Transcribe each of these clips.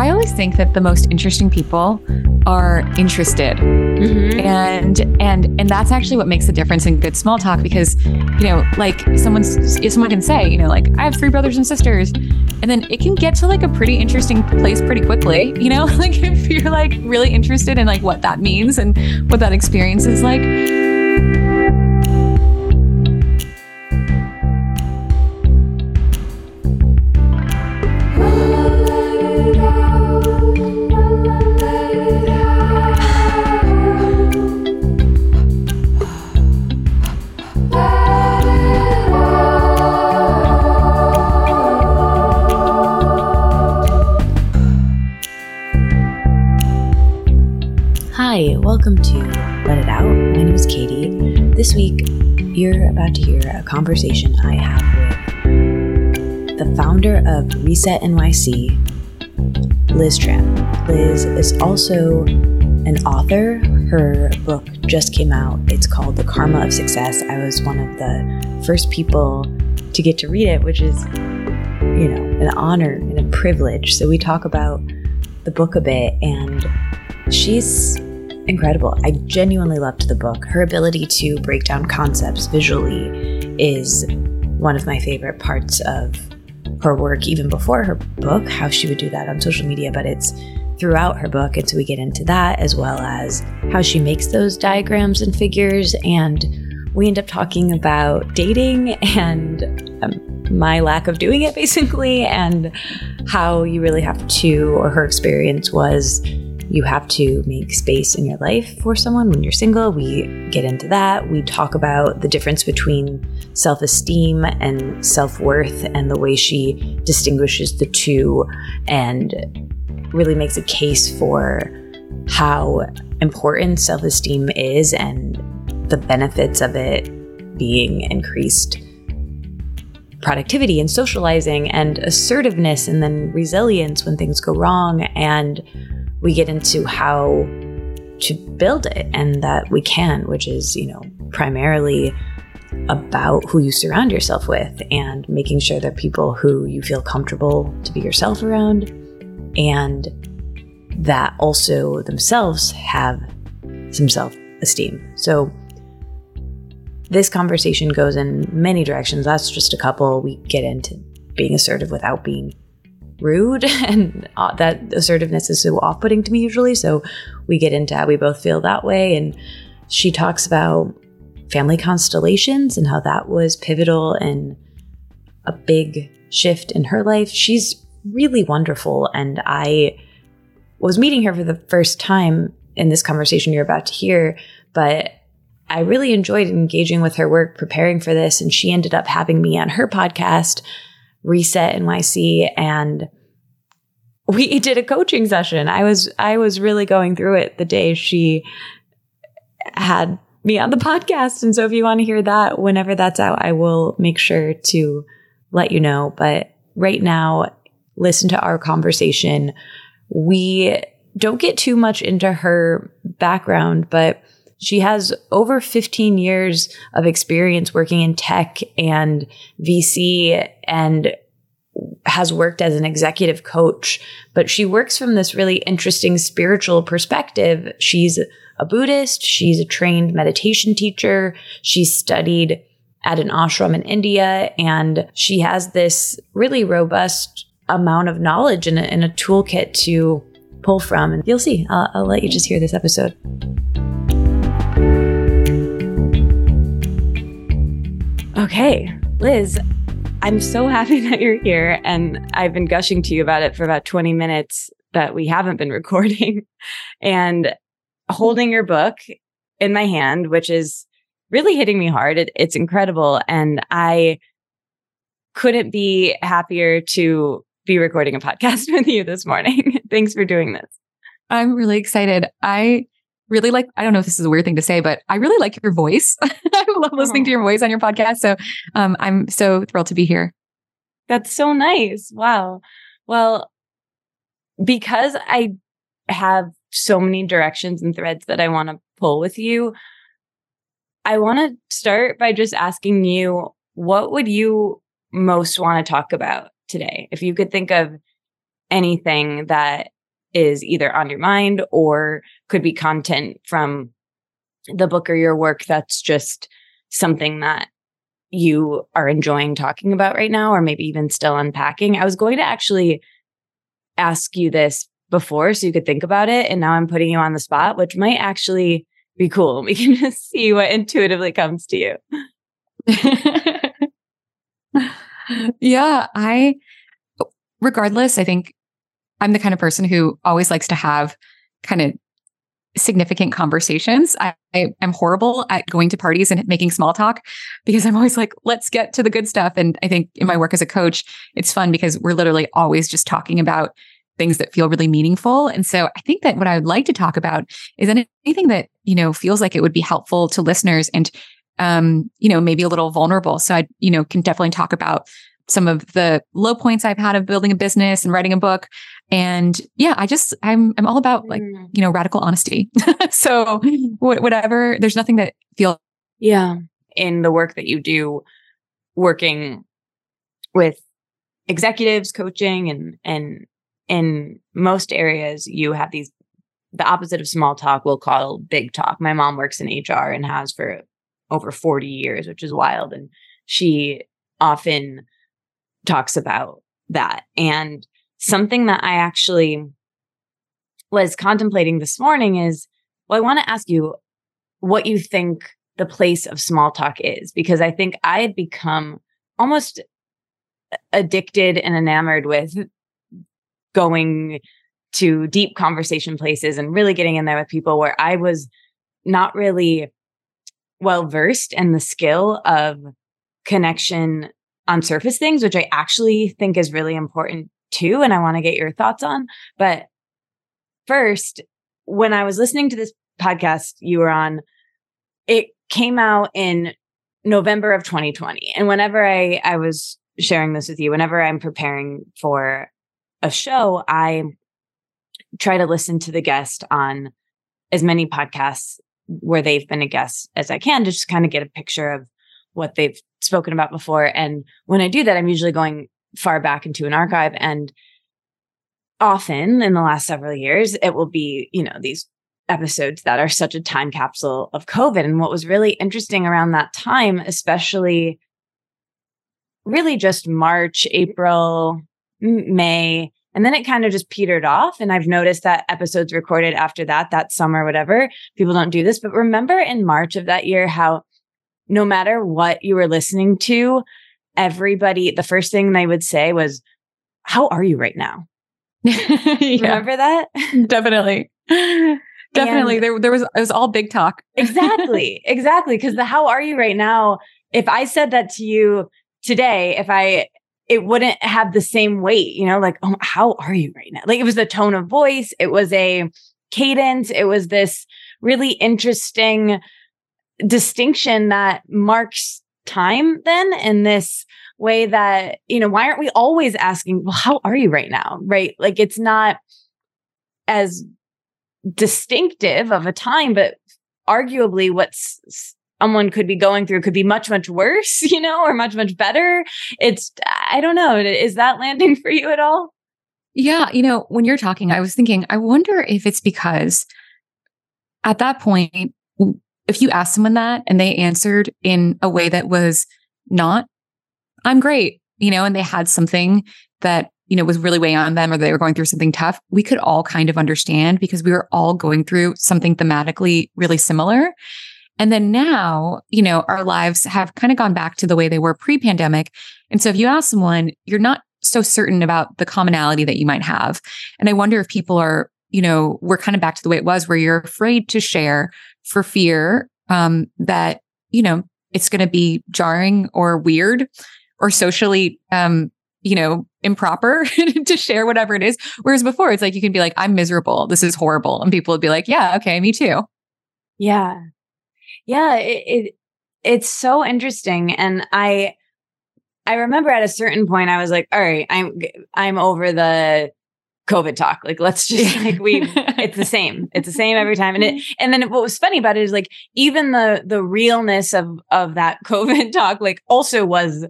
I always think that the most interesting people are interested. Mm-hmm. And and and that's actually what makes the difference in good small talk because you know, like someone someone can say, you know, like I have three brothers and sisters, and then it can get to like a pretty interesting place pretty quickly, you know? like if you're like really interested in like what that means and what that experience is like. Conversation I have with the founder of Reset NYC, Liz Tran. Liz is also an author. Her book just came out. It's called The Karma of Success. I was one of the first people to get to read it, which is, you know, an honor and a privilege. So we talk about the book a bit, and she's incredible. I genuinely loved the book. Her ability to break down concepts visually is one of my favorite parts of her work, even before her book, how she would do that on social media, but it's throughout her book. And so we get into that as well as how she makes those diagrams and figures. And we end up talking about dating and um, my lack of doing it, basically, and how you really have to, or her experience was you have to make space in your life for someone when you're single. We get into that. We talk about the difference between self esteem and self worth and the way she distinguishes the two and really makes a case for how important self esteem is and the benefits of it being increased productivity and socializing and assertiveness and then resilience when things go wrong and we get into how to build it and that we can, which is, you know, primarily about who you surround yourself with and making sure that people who you feel comfortable to be yourself around and that also themselves have some self esteem. So, this conversation goes in many directions. That's just a couple. We get into being assertive without being rude and uh, that assertiveness is so off-putting to me usually so we get into how we both feel that way and she talks about family constellations and how that was pivotal and a big shift in her life. She's really wonderful and i was meeting her for the first time in this conversation you're about to hear but i really enjoyed engaging with her work preparing for this and she ended up having me on her podcast Reset NYC and we did a coaching session. I was I was really going through it the day she had me on the podcast. And so if you want to hear that whenever that's out, I will make sure to let you know. But right now, listen to our conversation. We don't get too much into her background, but she has over 15 years of experience working in tech and VC and has worked as an executive coach, but she works from this really interesting spiritual perspective. She's a Buddhist, she's a trained meditation teacher, she studied at an ashram in India, and she has this really robust amount of knowledge and a, toolkit to pull from. And you'll see, I'll, I'll let you just hear this episode. Okay, Liz, I'm so happy that you're here. And I've been gushing to you about it for about 20 minutes that we haven't been recording and holding your book in my hand, which is really hitting me hard. It, it's incredible. And I couldn't be happier to be recording a podcast with you this morning. Thanks for doing this. I'm really excited. I really like, I don't know if this is a weird thing to say, but I really like your voice. I love listening to your voice on your podcast. So um, I'm so thrilled to be here. That's so nice. Wow. Well, because I have so many directions and threads that I want to pull with you, I want to start by just asking you what would you most want to talk about today? If you could think of anything that is either on your mind or could be content from the book or your work that's just something that you are enjoying talking about right now, or maybe even still unpacking. I was going to actually ask you this before so you could think about it. And now I'm putting you on the spot, which might actually be cool. We can just see what intuitively comes to you. yeah, I, regardless, I think I'm the kind of person who always likes to have kind of significant conversations. I, I am horrible at going to parties and making small talk because I'm always like, let's get to the good stuff. And I think in my work as a coach, it's fun because we're literally always just talking about things that feel really meaningful. And so I think that what I would like to talk about is anything that, you know, feels like it would be helpful to listeners and um, you know, maybe a little vulnerable. So I, you know, can definitely talk about some of the low points I've had of building a business and writing a book. And yeah, I just I'm I'm all about like mm. you know radical honesty. so whatever, there's nothing that feels yeah in the work that you do, working with executives, coaching, and and in most areas you have these the opposite of small talk we'll call big talk. My mom works in HR and has for over 40 years, which is wild. And she often talks about that. And something that I actually was contemplating this morning is well, I want to ask you what you think the place of small talk is, because I think I had become almost addicted and enamored with going to deep conversation places and really getting in there with people where I was not really well versed in the skill of connection on surface things, which I actually think is really important too. And I want to get your thoughts on. But first, when I was listening to this podcast you were on, it came out in November of 2020. And whenever I, I was sharing this with you, whenever I'm preparing for a show, I try to listen to the guest on as many podcasts where they've been a guest as I can to just kind of get a picture of what they've spoken about before. And when I do that, I'm usually going far back into an archive and often in the last several years, it will be, you know, these episodes that are such a time capsule of COVID. And what was really interesting around that time, especially really just March, April, May, and then it kind of just petered off. And I've noticed that episodes recorded after that, that summer, whatever, people don't do this. But remember in March of that year, how no matter what you were listening to, everybody, the first thing they would say was, How are you right now? yeah. Remember that? Definitely. Definitely. And there, there was, it was all big talk. exactly. Exactly. Cause the how are you right now? If I said that to you today, if I, it wouldn't have the same weight, you know, like, oh, how are you right now? Like it was the tone of voice. It was a cadence. It was this really interesting distinction that marks time then in this way that, you know, why aren't we always asking, well, how are you right now? Right. Like it's not as distinctive of a time, but arguably what's someone could be going through could be much, much worse, you know, or much, much better. It's, I don't know. Is that landing for you at all? Yeah. You know, when you're talking, I was thinking, I wonder if it's because at that point, if you asked someone that and they answered in a way that was not, I'm great, you know, and they had something that, you know, was really weighing on them or they were going through something tough, we could all kind of understand because we were all going through something thematically really similar. And then now, you know, our lives have kind of gone back to the way they were pre pandemic. And so if you ask someone, you're not so certain about the commonality that you might have. And I wonder if people are, you know, we're kind of back to the way it was where you're afraid to share for fear um, that, you know, it's going to be jarring or weird or socially, um, you know, improper to share whatever it is. Whereas before, it's like you can be like, I'm miserable. This is horrible. And people would be like, yeah, okay, me too. Yeah. Yeah. It, it it's so interesting. And I, I remember at a certain point, I was like, all right, I'm, I'm over the, COVID talk. Like, let's just like we, it's the same. It's the same every time. And it, mm-hmm. and then what was funny about it is like even the the realness of of that COVID talk, like also was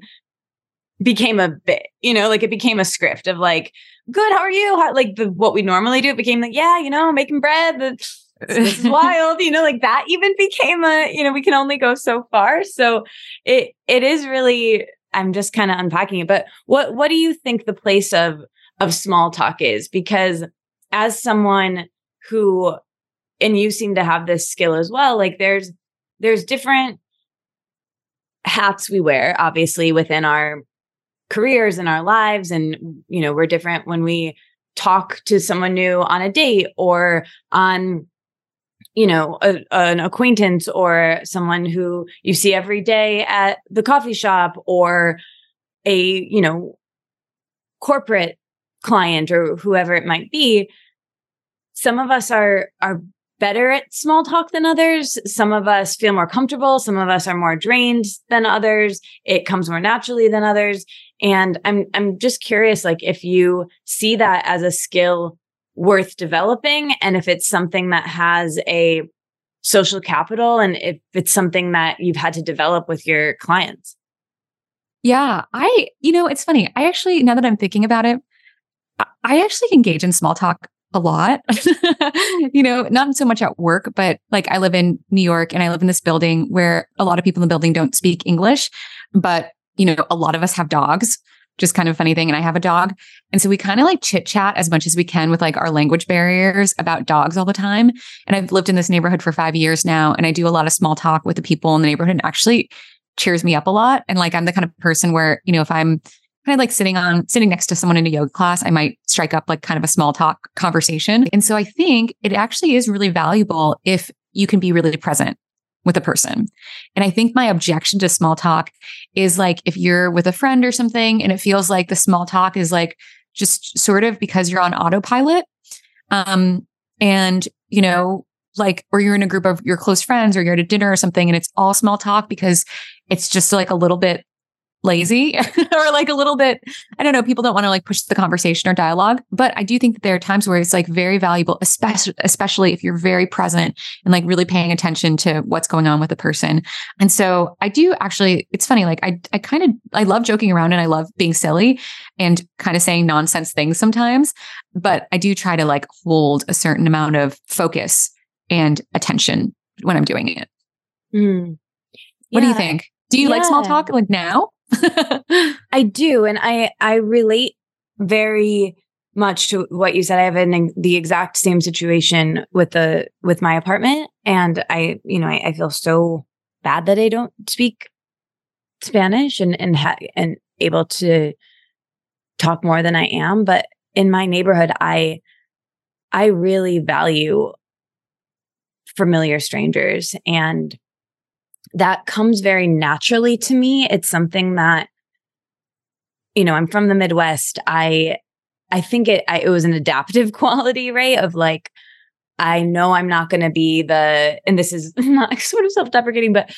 became a bit, you know, like it became a script of like, good, how are you? How, like the what we normally do, it became like, yeah, you know, making bread. The, this is wild, you know, like that even became a, you know, we can only go so far. So it it is really, I'm just kind of unpacking it. But what what do you think the place of of small talk is? Because as someone who and you seem to have this skill as well, like there's there's different hats we wear, obviously, within our careers and our lives. And, you know, we're different when we talk to someone new on a date or on you know a, an acquaintance or someone who you see every day at the coffee shop or a you know corporate client or whoever it might be some of us are are better at small talk than others. Some of us feel more comfortable. Some of us are more drained than others. It comes more naturally than others. And I'm, I'm just curious, like if you see that as a skill worth developing and if it's something that has a social capital and if it's something that you've had to develop with your clients. Yeah, I, you know, it's funny. I actually, now that I'm thinking about it, I actually engage in small talk a lot. you know, not so much at work, but like I live in New York and I live in this building where a lot of people in the building don't speak English, but you know, a lot of us have dogs, just kind of a funny thing. And I have a dog. And so we kind of like chit chat as much as we can with like our language barriers about dogs all the time. And I've lived in this neighborhood for five years now. And I do a lot of small talk with the people in the neighborhood and actually cheers me up a lot. And like, I'm the kind of person where, you know, if I'm kind of like sitting on sitting next to someone in a yoga class, I might strike up like kind of a small talk conversation. And so I think it actually is really valuable if you can be really present with a person. And I think my objection to small talk is like if you're with a friend or something and it feels like the small talk is like just sort of because you're on autopilot. Um, and you know, like, or you're in a group of your close friends or you're at a dinner or something and it's all small talk because it's just like a little bit lazy or like a little bit i don't know people don't want to like push the conversation or dialogue but i do think that there are times where it's like very valuable especially especially if you're very present and like really paying attention to what's going on with the person and so i do actually it's funny like i i kind of i love joking around and i love being silly and kind of saying nonsense things sometimes but i do try to like hold a certain amount of focus and attention when i'm doing it mm. what yeah. do you think do you yeah. like small talk like now I do. And I, I relate very much to what you said. I have an, the exact same situation with the, with my apartment. And I, you know, I, I feel so bad that I don't speak Spanish and, and, ha- and able to talk more than I am. But in my neighborhood, I, I really value familiar strangers and that comes very naturally to me. It's something that, you know, I'm from the Midwest. I, I think it, I, it was an adaptive quality, right? Of like, I know I'm not going to be the, and this is not sort of self deprecating, but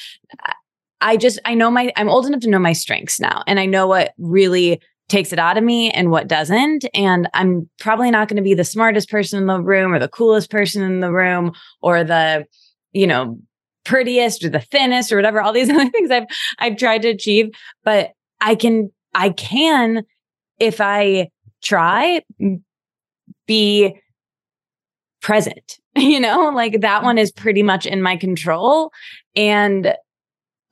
I just, I know my, I'm old enough to know my strengths now. And I know what really takes it out of me and what doesn't. And I'm probably not going to be the smartest person in the room or the coolest person in the room or the, you know, prettiest or the thinnest or whatever, all these other things I've I've tried to achieve. But I can I can if I try be present. You know, like that one is pretty much in my control. And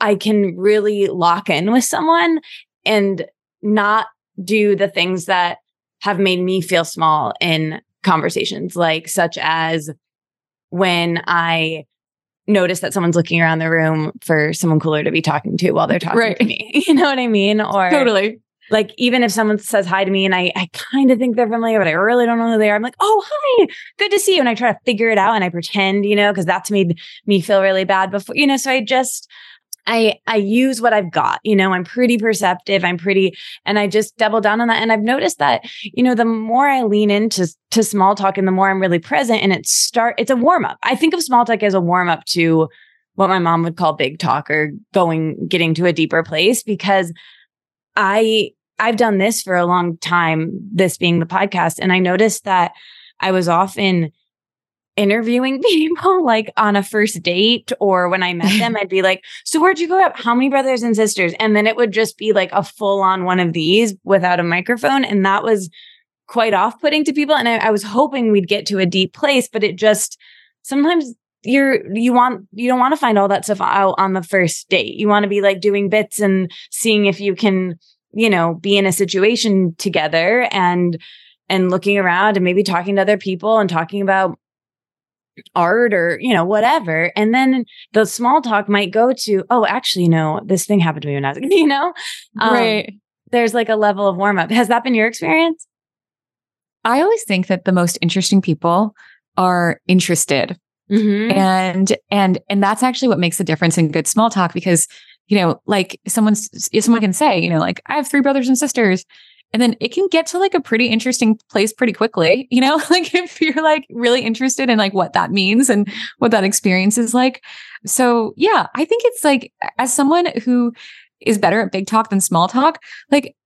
I can really lock in with someone and not do the things that have made me feel small in conversations, like such as when I notice that someone's looking around the room for someone cooler to be talking to while they're talking right. to me. You know what I mean? Or totally. Like even if someone says hi to me and I, I kind of think they're familiar, but I really don't know who they are. I'm like, oh hi, good to see you. And I try to figure it out and I pretend, you know, because that's made me feel really bad before, you know. So I just I I use what I've got. You know, I'm pretty perceptive. I'm pretty, and I just double down on that. And I've noticed that, you know, the more I lean into to small talk and the more I'm really present, and it start, it's a warm up. I think of small talk as a warm up to what my mom would call big talk or going, getting to a deeper place because I I've done this for a long time. This being the podcast, and I noticed that I was often interviewing people like on a first date or when I met them, I'd be like, So where'd you grow up? How many brothers and sisters? And then it would just be like a full on one of these without a microphone. And that was quite off putting to people. And I, I was hoping we'd get to a deep place, but it just sometimes you're you want you don't want to find all that stuff out on the first date. You want to be like doing bits and seeing if you can, you know, be in a situation together and and looking around and maybe talking to other people and talking about art or you know whatever. And then the small talk might go to oh actually you know this thing happened to me when i was you know? Um, right. there's like a level of warm up has that been your experience? I always think that the most interesting people are interested. Mm-hmm. and and and that's actually what makes a difference in good small talk because you know like someone's someone can say you know like i have three brothers and sisters and then it can get to like a pretty interesting place pretty quickly you know? Like if you're like really interested in like what that means and what that experience is like. So yeah i think it's like as someone who is better at big talk than small talk like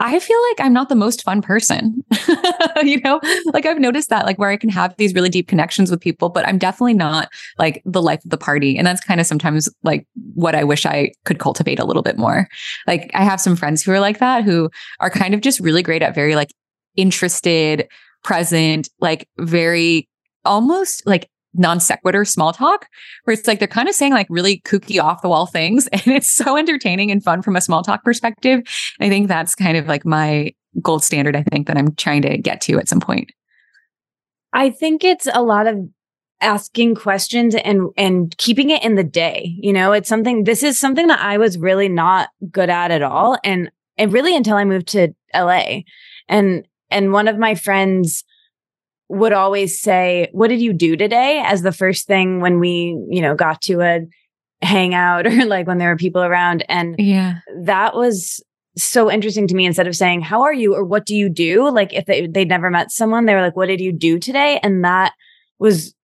I feel like I'm not the most fun person. you know, like I've noticed that, like where I can have these really deep connections with people, but I'm definitely not like the life of the party. And that's kind of sometimes like what I wish I could cultivate a little bit more. Like I have some friends who are like that, who are kind of just really great at very like interested, present, like very almost like non sequitur small talk where it's like they're kind of saying like really kooky off the wall things and it's so entertaining and fun from a small talk perspective. I think that's kind of like my gold standard I think that I'm trying to get to at some point. I think it's a lot of asking questions and and keeping it in the day. You know, it's something this is something that I was really not good at at all and and really until I moved to LA. And and one of my friends would always say, What did you do today? as the first thing when we, you know, got to a hangout or like when there were people around. And yeah, that was so interesting to me instead of saying, How are you? or what do you do? Like if they, they'd never met someone, they were like, What did you do today? And that was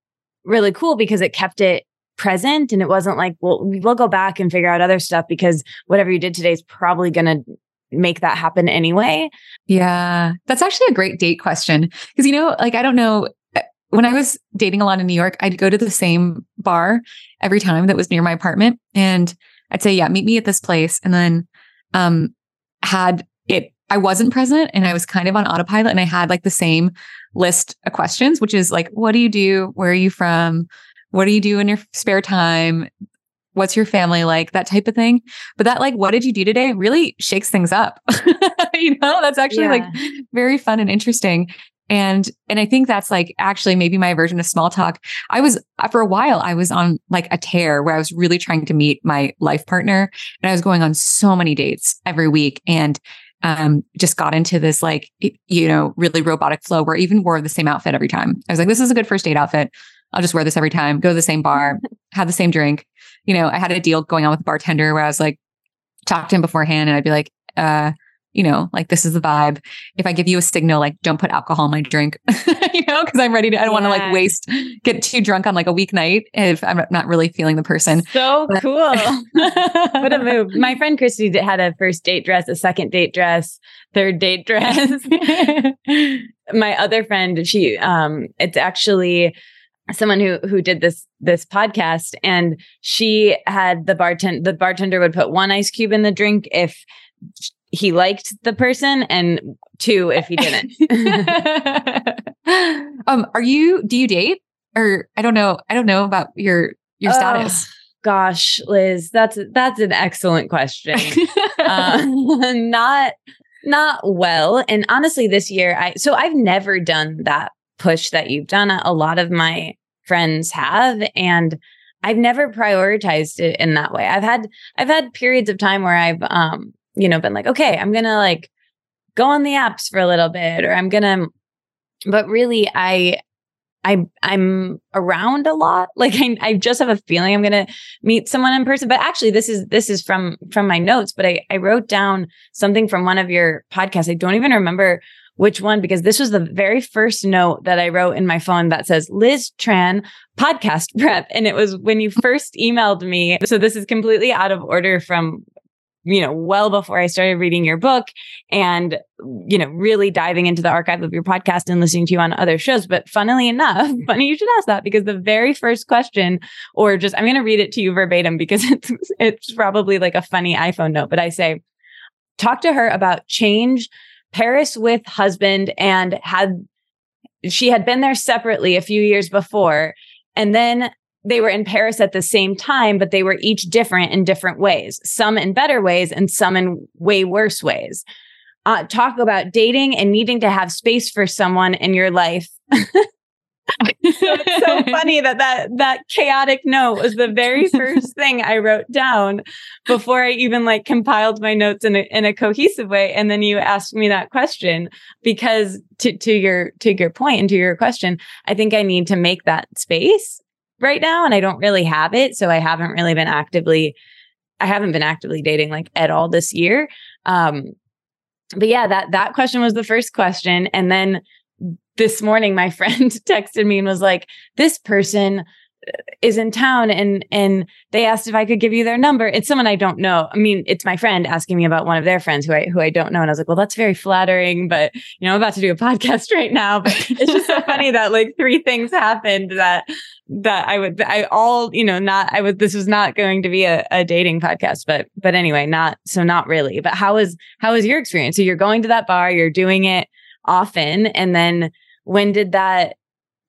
really cool because it kept it present and it wasn't like, well, we'll go back and figure out other stuff because whatever you did today is probably going to make that happen anyway? Yeah, that's actually a great date question. Because, you know, like, I don't know, eh, when I was dating a lot in New York, I'd go to the same bar every time that was near my apartment. And I'd say, yeah, meet me at this place. And then, um, had it, I wasn't present and I was kind of on autopilot and I had like the same list of questions, which is like, what do you do? Where are you from? What do you do in your spare time? What's your family like that type of thing but that like what did you do today really shakes things up you know that's actually yeah. like very fun and interesting and and i think that's like actually maybe my version of small talk i was uh, for a while i was on like a tear where i was really trying to meet my life partner and i was going on so many dates every week and um, just got into this like you know really robotic flow where I even wore the same outfit every time. I was like, this is a good first date outfit. I'll just wear this every time. Go to the same bar, have the same drink, you know, I had a deal going on with the bartender where I was like, talk to him beforehand and I'd be like, uh, you know, like this is the vibe. If I give you a signal, like don't put alcohol in my drink, you know, because I'm ready to, I don't yeah. want to like waste, get too drunk on like a weeknight if I'm not really feeling the person. So but- cool. what a move. My friend Christy had a first date dress, a second date dress, third date dress. my other friend, she, um, it's actually, someone who who did this this podcast and she had the bartender the bartender would put one ice cube in the drink if he liked the person and two if he didn't. Um are you do you date? Or i don't know i don't know about your your status. gosh liz that's that's an excellent question. Uh, not not well. And honestly this year i so i've never done that push that you've done. A lot of my friends have. And I've never prioritized it in that way. I've had, I've had periods of time where I've, um, you know, been like, okay, I'm to like go on the apps for a little bit, or I'm to, but really I, I I'm around a lot. Like I, I just have a feeling I'm gonna meet someone in person. But actually, this is this is from from my notes. But I I wrote down something from one of your podcasts. I don't even remember which one because this was the very first note that I wrote in my phone that says Liz Tran podcast prep. And it was when you first emailed me. So this is completely out of order from you know, well before I started reading your book and, you know, really diving into the archive of your podcast and listening to you on other shows. But funnily enough, funny you should ask that because the very first question, or just, I'm going to read it to you verbatim because it's, it's probably like a funny iPhone note, but I say, talk to her about change, Paris with husband and had, she had been there separately a few years before. And then they were in Paris at the same time, but they were each different in different ways, some in better ways and some in way worse ways. Uh, talk about dating and needing to have space for someone in your life. so it's so funny that, that that chaotic note was the very first thing I wrote down before I even like compiled my notes in a, in a cohesive way. And then you asked me that question because to, to your, to your point and to your question, I think I need to make that space right now and I don't really have it. So I haven't really been actively, I haven't been actively dating like at all this year. Um, but yeah, that, that question was the first question. And then this morning, my friend texted me and was like, this person uh, is in town and and they asked if I could give you their number. It's someone I don't know. I mean, it's my friend asking me about one of their friends who I who I don't know. And I was like, well, that's very flattering, but you know, I'm about to do a podcast right now. But it's just so funny that like three things happened that that I would I all, you know, not I would this was not going to be a, a dating podcast, but but anyway, not so not really. But how is how is your experience? So you're going to that bar, you're doing it often, and then when did that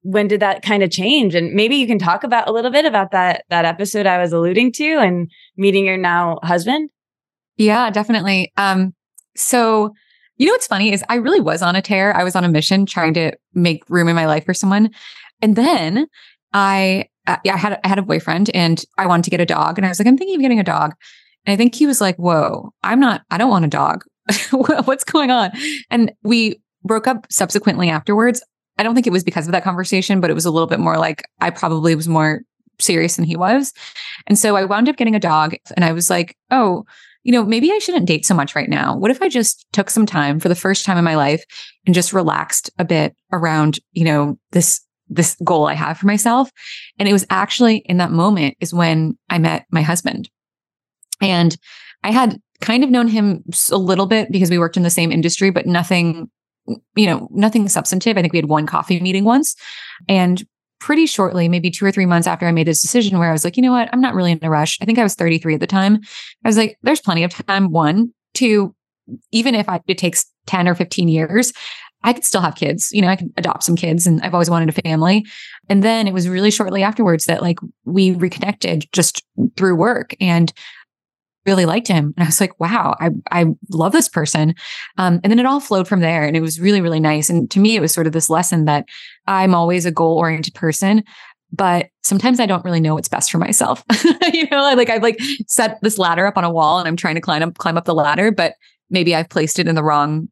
when did that kind of change? And maybe you can talk about a little bit about that that episode i was alluding to and meeting your now husband. Yeah definitely. Um so you know what's funny is i really was on a tear. I was on a mission trying to make room in my life for someone. And then i uh, yeah, I had I had a boyfriend and I wanted to get a dog and I was like I'm thinking of getting a dog. And I think he was like whoa I'm not I don't want a dog. What's going on? And we broke up subsequently afterwards I don't think it was because of that conversation, but it was a little bit more like I probably was more serious than he was. And so I wound up getting a dog and I was like, oh, you know, maybe I shouldn't date so much right now. What if I just took some time for the first time in my life and just relaxed a bit around, you know, this this goal I have for myself. And it was actually in that moment is when I met my husband. And I had kind of known him a little bit because we worked in the same industry, but nothing you know, nothing substantive. I think we had one coffee meeting once. And pretty shortly, maybe two or three months after I made this decision, where I was like, you know what, I'm not really in a rush. I think I was 33 at the time. I was like, there's plenty of time. One, two, even if I, it takes 10 or 15 years, I could still have kids. You know, I could adopt some kids and I've always wanted a family. And then it was really shortly afterwards that like we reconnected just through work. And really liked him. And I was like, wow, I, I love this person. Um, and then it all flowed from there. And it was really, really nice. And to me, it was sort of this lesson that I'm always a goal oriented person. But sometimes I don't really know what's best for myself. you know, I, like I've like set this ladder up on a wall and I'm trying to climb up, climb up the ladder, but maybe I've placed it in the wrong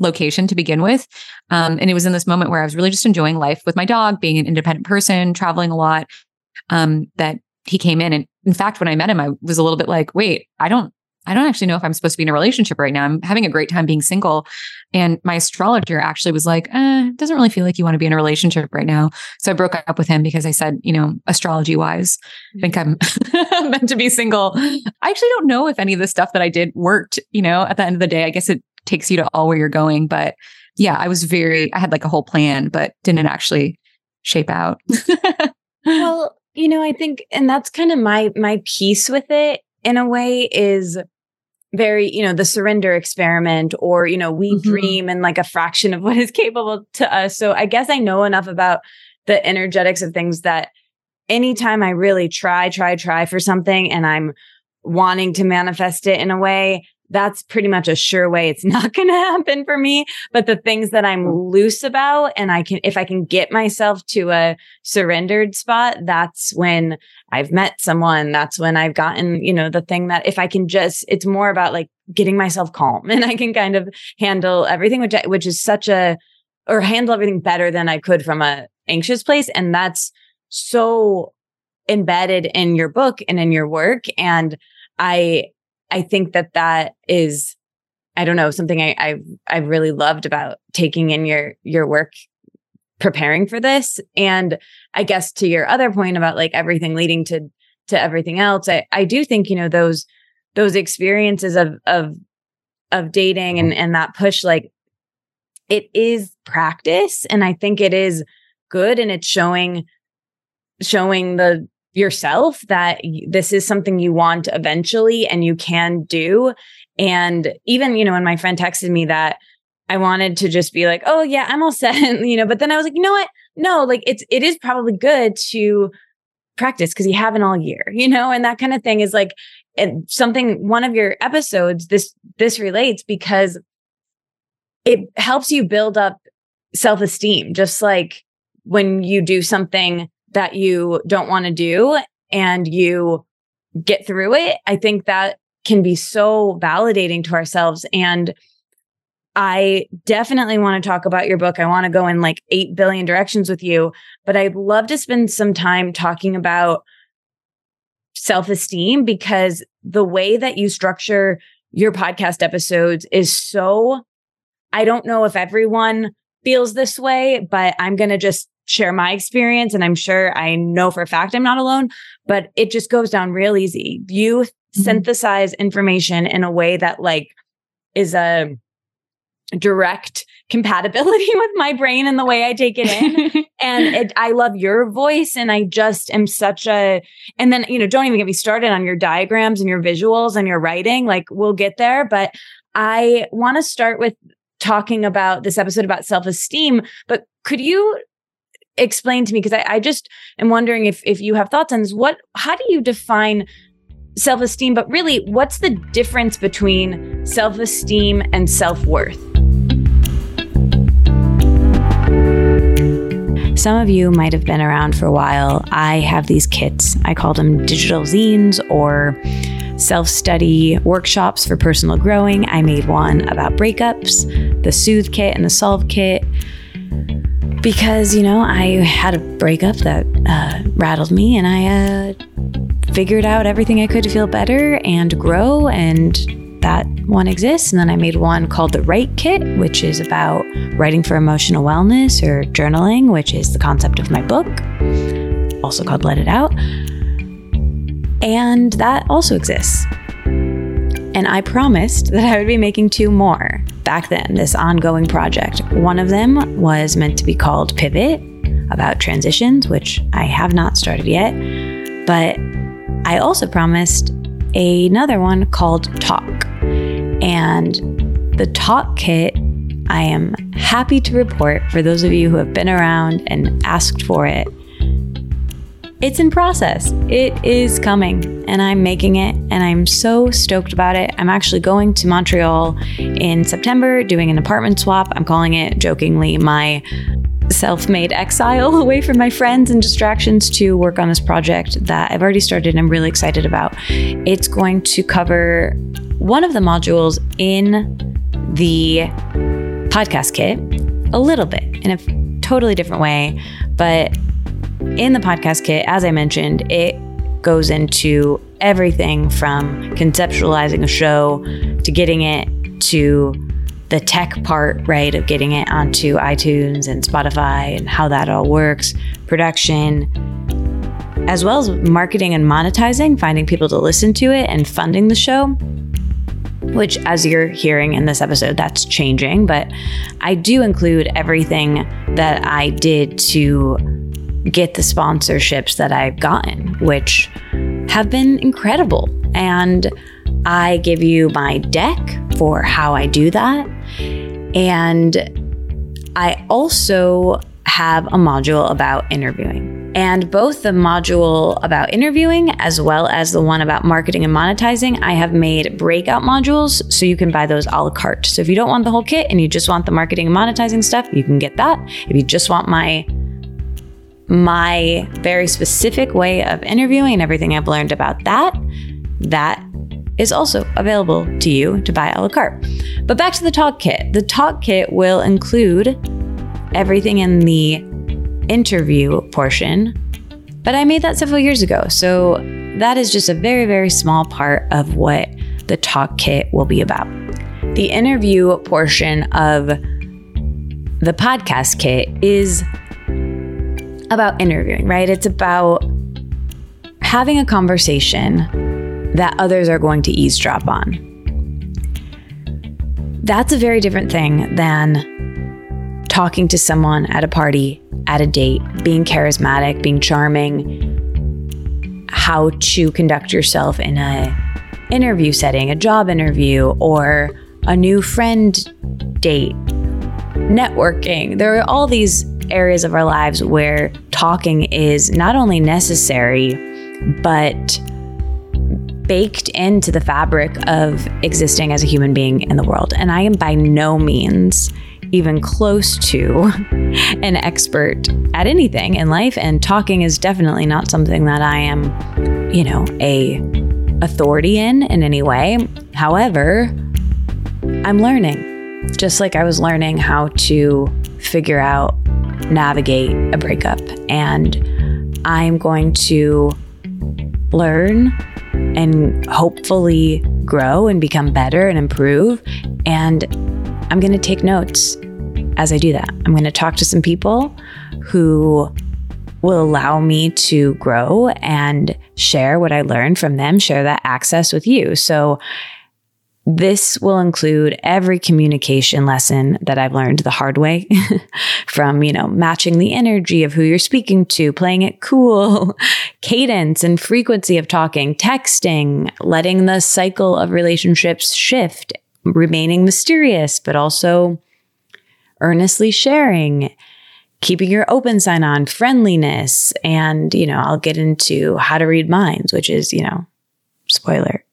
location to begin with. Um, and it was in this moment where I was really just enjoying life with my dog, being an independent person, traveling a lot, um, that he came in and in fact when i met him i was a little bit like wait i don't i don't actually know if i'm supposed to be in a relationship right now. I'm having a great time being single. And my astrologer actually was like eh, doesn't really feel like you want to be in a relationship right now. So i broke up with him because i said you know astrology wise i think i'm meant to be single. I actually don't know if any of the stuff that i did worked you know at the end of the day. I guess it takes you to all where you're going but yeah i was very i had like a whole plan but didn't actually shape out. Well you know, I think, and that's kind of my, my piece with it in a way is very, you know, the surrender experiment or, you know, we mm-hmm. dream and like a fraction of what is capable to us. So I guess I know enough about the energetics of things that anytime I really try, try, try for something and I'm wanting to manifest it in a way, that's pretty much a sure way it's not going to happen for me. But the things that I'm mm. loose about and I can, if I can get myself to a surrendered spot, that's when I've met someone. That's when I've gotten, you know, the thing that if I can just, it's more about like getting myself calm and I can kind of handle everything, which, which is such a, or handle everything better than I could from a anxious place. And that's so embedded in your book and in your work. And I, I think that that is, I don't know, something I, I've, I've really loved about taking in your, your work preparing for this. And I guess to your other point about like everything leading to, to everything else, I, I do think, you know, those, those experiences of of of dating and and that push like it is practice and i think it is good and it's showing showing the yourself that this is something you want eventually and you can do. And even you know when my friend texted me that i wanted to just be like oh yeah i'm all set you know but then i was like you know what? No like it's it is probably good to practice because you haven't all year you know and that kind of thing is like something one of your episodes this this relates because it helps you build up self-esteem just like when you do something that you don't want to do and you get through it i think that can be so validating to ourselves and I definitely want to talk about your book. I want to go in like 8 billion directions with you, but I'd love to spend some time talking about self esteem because the way that you structure your podcast episodes is so, I don't know if everyone feels this way, but I'm going to just share my experience. And I'm sure I know for a fact I'm not alone, but it just goes down real easy. You mm-hmm. synthesize information in a way that like is a, direct compatibility with my brain and the way I take it in. and it, I love your voice. And I just am such a, and then, you know, don't even get me started on your diagrams and your visuals and your writing. Like we'll get there. But I want to start with talking about this episode about self esteem. But could you explain to me? Because I, I just am wondering if, if you have thoughts on this. What, how do you define self esteem? But really, what's the difference between self esteem and self worth? Some of you might have been around for a while. I have these kits. I call them digital zines or self study workshops for personal growing. I made one about breakups, the Soothe kit and the Solve kit. Because, you know, I had a breakup that uh, rattled me and I uh, figured out everything I could to feel better and grow and that one exists. And then I made one called the Write Kit, which is about writing for emotional wellness or journaling, which is the concept of my book, also called Let It Out. And that also exists. And I promised that I would be making two more back then, this ongoing project. One of them was meant to be called Pivot, about transitions, which I have not started yet. But I also promised another one called Talk. And the Talk Kit, I am happy to report for those of you who have been around and asked for it. It's in process. It is coming and I'm making it and I'm so stoked about it. I'm actually going to Montreal in September doing an apartment swap. I'm calling it jokingly my self made exile away from my friends and distractions to work on this project that I've already started and I'm really excited about. It's going to cover one of the modules in the podcast kit a little bit in a totally different way. But in the podcast kit, as I mentioned, it goes into everything from conceptualizing a show to getting it to the tech part, right, of getting it onto iTunes and Spotify and how that all works, production, as well as marketing and monetizing, finding people to listen to it and funding the show which, as you're hearing in this episode, that's changing. But I do include everything that I did to get the sponsorships that I've gotten, which have been incredible. And I give you my deck for how I do that. And I also have a module about interviewing. And both the module about interviewing as well as the one about marketing and monetizing, I have made breakout modules so you can buy those a la carte. So if you don't want the whole kit and you just want the marketing and monetizing stuff, you can get that. If you just want my my very specific way of interviewing and everything I've learned about that, that is also available to you to buy a la carte. But back to the talk kit. The talk kit will include everything in the interview portion, but I made that several years ago. So that is just a very, very small part of what the talk kit will be about. The interview portion of the podcast kit is about interviewing, right? It's about having a conversation that others are going to eavesdrop on. That's a very different thing than talking to someone at a party, at a date, being charismatic, being charming, how to conduct yourself in a interview setting, a job interview, or a new friend date, networking. There are all these areas of our lives where talking is not only necessary, but baked into the fabric of existing as a human being in the world. And I am by no means even close to an expert at anything in life and talking is definitely not something that I am, you know, a authority in in any way. However, I'm learning. Just like I was learning how to figure out navigate a breakup and I'm going to learn and hopefully grow and become better and improve. And I'm going to take notes as I do that. I'm going to talk to some people who will allow me to grow and share what I learned from them, share that access with you. So, this will include every communication lesson that I've learned the hard way from, you know, matching the energy of who you're speaking to, playing it cool, cadence and frequency of talking, texting, letting the cycle of relationships shift, remaining mysterious, but also earnestly sharing, keeping your open sign on, friendliness, and, you know, I'll get into how to read minds, which is, you know, spoiler,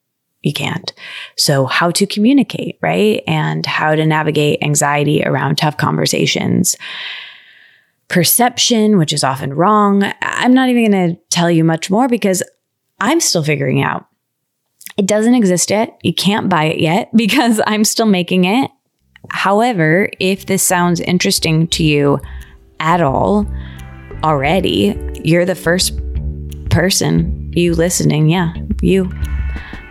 you can't. So, how to communicate, right? And how to navigate anxiety around tough conversations. Perception, which is often wrong. I'm not even going to tell you much more because I'm still figuring out. It doesn't exist yet. You can't buy it yet because I'm still making it. However, if this sounds interesting to you at all already, you're the first person, you listening, yeah, you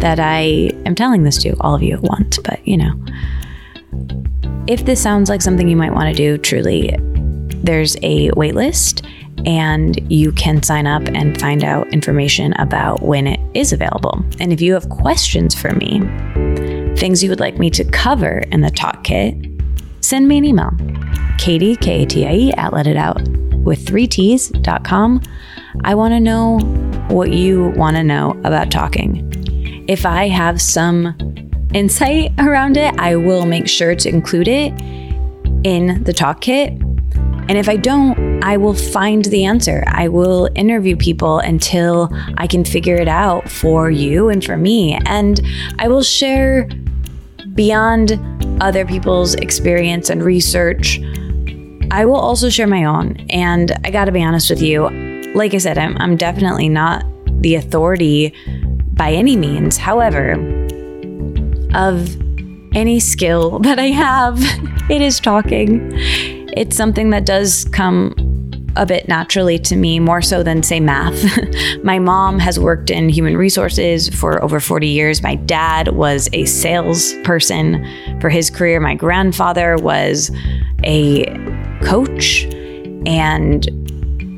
that I am telling this to, all of you at once, but you know. If this sounds like something you might want to do, truly, there's a waitlist and you can sign up and find out information about when it is available. And if you have questions for me, things you would like me to cover in the talk kit, send me an email. Katie, K A T I E, at let it out with three T's.com. I want to know what you want to know about talking. If I have some insight around it, I will make sure to include it in the talk kit. And if I don't, I will find the answer. I will interview people until I can figure it out for you and for me. And I will share beyond other people's experience and research. I will also share my own. And I got to be honest with you. Like I said, I'm, I'm definitely not the authority by any means. However, of any skill that I have, it is talking. It's something that does come a bit naturally to me, more so than, say, math. My mom has worked in human resources for over 40 years. My dad was a salesperson for his career. My grandfather was a coach and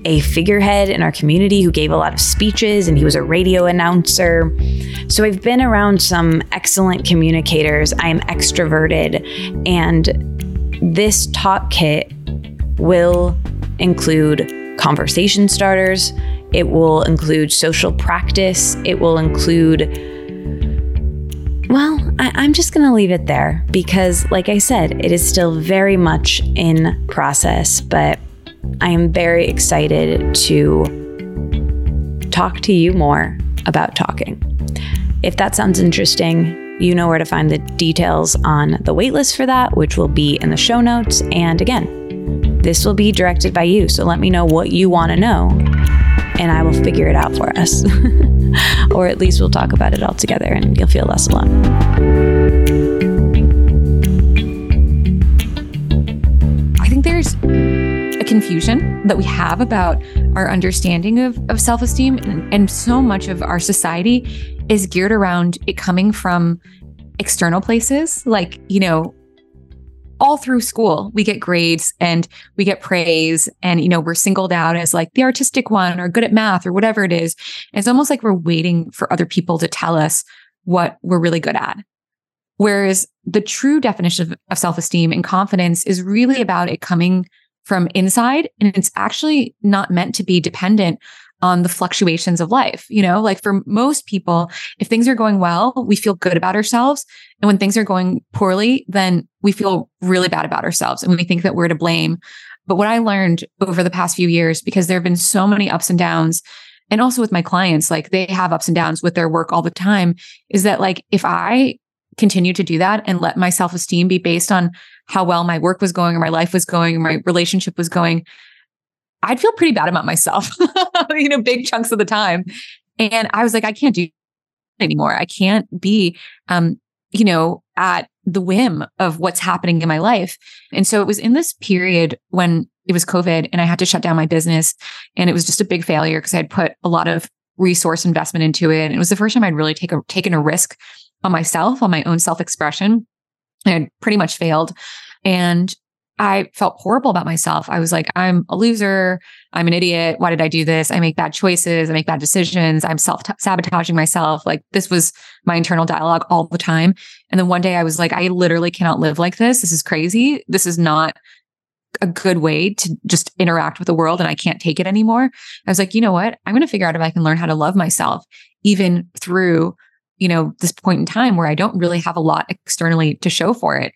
a figurehead in our community who gave a lot of speeches and he was a radio announcer. So I've been around some excellent communicators. I am extroverted, and this talk kit will include conversation starters, it will include social practice, it will include well, I, am just going to leave it there because, like I said, it is still very much in process, but I am very excited to talk to you more about talking. If that sounds interesting, you know where to find the details on the waitlist for that, which will be in the show notes. And again, this will be directed by you. So let me know what you want to know, and I will figure it out for us. or at least we'll talk about it all together and you'll feel less alone. Confusion that we have about our understanding of, of self esteem. And, and so much of our society is geared around it coming from external places, like, you know, all through school we get grades and we get praise and you know we're singled out as like the artistic one or good at math or whatever it is it's almost like we're waiting for other people to tell us what we're really good at whereas the true definition of, of self-esteem and confidence is really about it coming from inside and it's actually not meant to be dependent on the fluctuations of life. You know, like for most people, if things are going well, we feel good about ourselves. And when things are going poorly, then we feel really bad about ourselves and we think that we're to blame. But what I learned over the past few years, because there have been so many ups and downs, and also with my clients, like they have ups and downs with their work all the time, is that like if I continue to do that and let my self esteem be based on how well my work was going or my life was going or my relationship was going, I'd feel pretty bad about myself, you know, big chunks of the time. And I was like, I can't do anymore. I can't be, um, you know, at the whim of what's happening in my life. And so it was in this period when it was COVID and I had to shut down my business and it was just a big failure because I had put a lot of resource investment into it. And it was the first time I'd really take a, taken a risk on myself, on my own self expression. I had pretty much failed. And I felt horrible about myself. I was like, I'm a loser. I'm an idiot. Why did I do this? I make bad choices. I make bad decisions. I'm self sabotaging myself. Like this was my internal dialogue all the time. And then one day I was like, I literally cannot live like this. This is crazy. This is not a good way to just interact with the world and I can't take it anymore. I was like, you know what? I'm going to figure out if I can learn how to love myself even through, you know, this point in time where I don't really have a lot externally to show for it.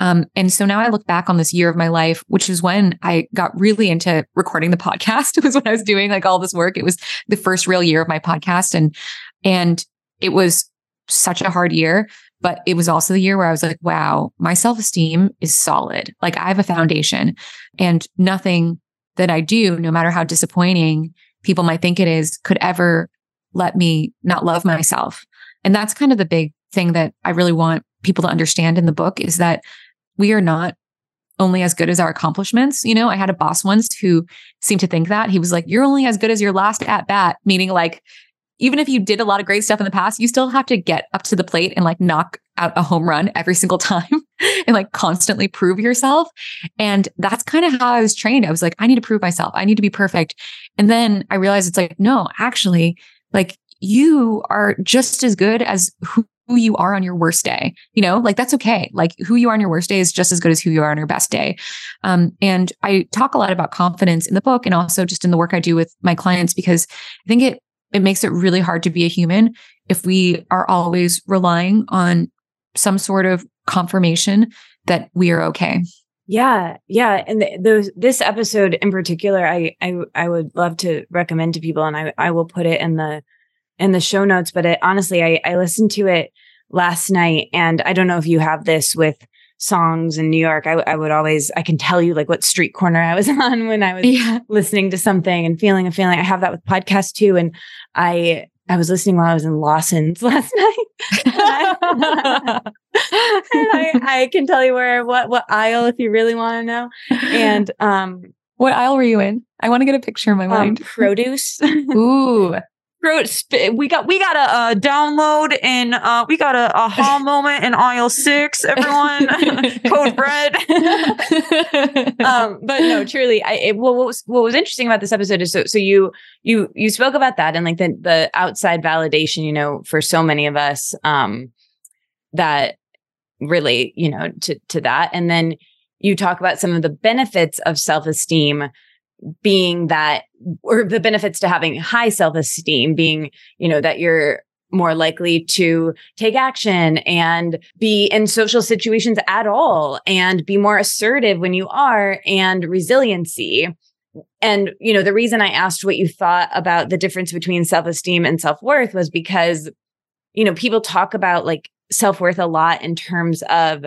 Um, and so now I look back on this year of my life, which is when I got really into recording the podcast. It was when I was doing like all this work. It was the first real year of my podcast. And, and it was such a hard year, but it was also the year where I was like, wow, my self esteem is solid. Like I have a foundation and nothing that I do, no matter how disappointing people might think it is, could ever let me not love myself. And that's kind of the big thing that I really want people to understand in the book is that we are not only as good as our accomplishments. You know, I had a boss once who seemed to think that. He was like, You're only as good as your last at bat, meaning like, even if you did a lot of great stuff in the past, you still have to get up to the plate and like knock out a home run every single time and like constantly prove yourself. And that's kind of how I was trained. I was like, I need to prove myself. I need to be perfect. And then I realized it's like, no, actually, like you are just as good as who you are on your worst day. You know, like that's okay. Like who you are on your worst day is just as good as who you are on your best day. Um, and I talk a lot about confidence in the book and also just in the work I do with my clients because I think it it makes it really hard to be a human if we are always relying on some sort of confirmation that we are okay. Yeah, yeah, and those this episode in particular, I I I would love to recommend to people, and I I will put it in the in the show notes, but it, honestly, I, I listened to it last night and I don't know if you have this with songs in New York. I, I would always, I can tell you like what street corner I was on when I was yeah. listening to something and feeling a feeling. I have that with podcasts too. And I, I was listening while I was in Lawson's last night. and I, I, can tell you where, what, what aisle if you really want to know. And, um, what aisle were you in? I want to get a picture in my um, mind. Produce. Ooh we got we got a, uh, download and uh, we got a aha moment in aisle six. Everyone, code red. um, but no, truly, I it, what was what was interesting about this episode is so so you you you spoke about that and like the the outside validation, you know, for so many of us, um, that really, you know, to to that, and then you talk about some of the benefits of self esteem being that or the benefits to having high self-esteem being you know that you're more likely to take action and be in social situations at all and be more assertive when you are and resiliency. And you know the reason i asked what you thought about the difference between self-esteem and self-worth was because you know people talk about like self-worth a lot in terms of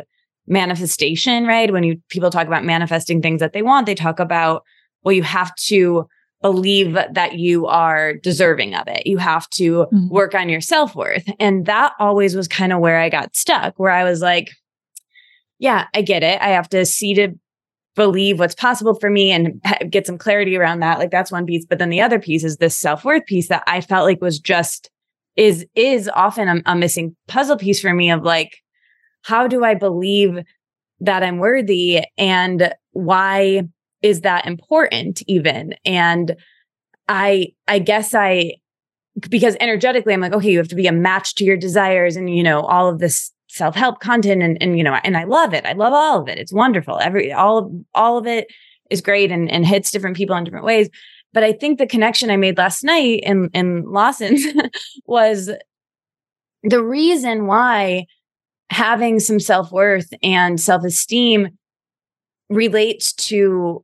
manifestation right? When you people talk about manifesting things that they want they talk about well, you have to believe that you are deserving of it. You have to mm-hmm. work on your self worth. And that always was kind of where I got stuck, where I was like, yeah, I get it. I have to see to believe what's possible for me and get some clarity around that. Like that's one piece. But then the other piece is this self worth piece that I felt like was just, is, is often a, a missing puzzle piece for me of like, how do I believe that I'm worthy and why is that important even? And I I guess I because energetically I'm like, okay, you have to be a match to your desires and you know, all of this self-help content and and you know, and I love it. I love all of it. It's wonderful. Every all of all of it is great and, and hits different people in different ways. But I think the connection I made last night in in Lawson's was the reason why having some self-worth and self-esteem relates to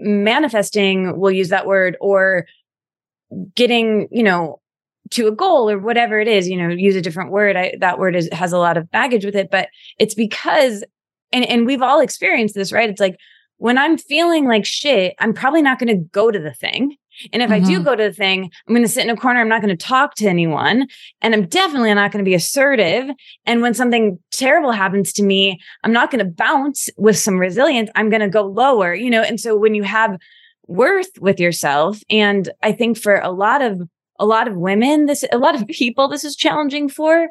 manifesting we'll use that word or getting you know to a goal or whatever it is you know use a different word I, that word is has a lot of baggage with it but it's because and and we've all experienced this right? It's like when i'm feeling like shit i'm probably not going to go to the thing and if mm-hmm. I do mm-hmm. go to the thing, I'm going to sit in a corner. I'm not going to talk to anyone. And I'm definitely not going to be assertive. And when something terrible happens to me, I'm not going to bounce with some resilience. I'm going to go lower, you know? And so when you have worth with yourself, and I think for a lot of a lot of women this a lot of people this is challenging for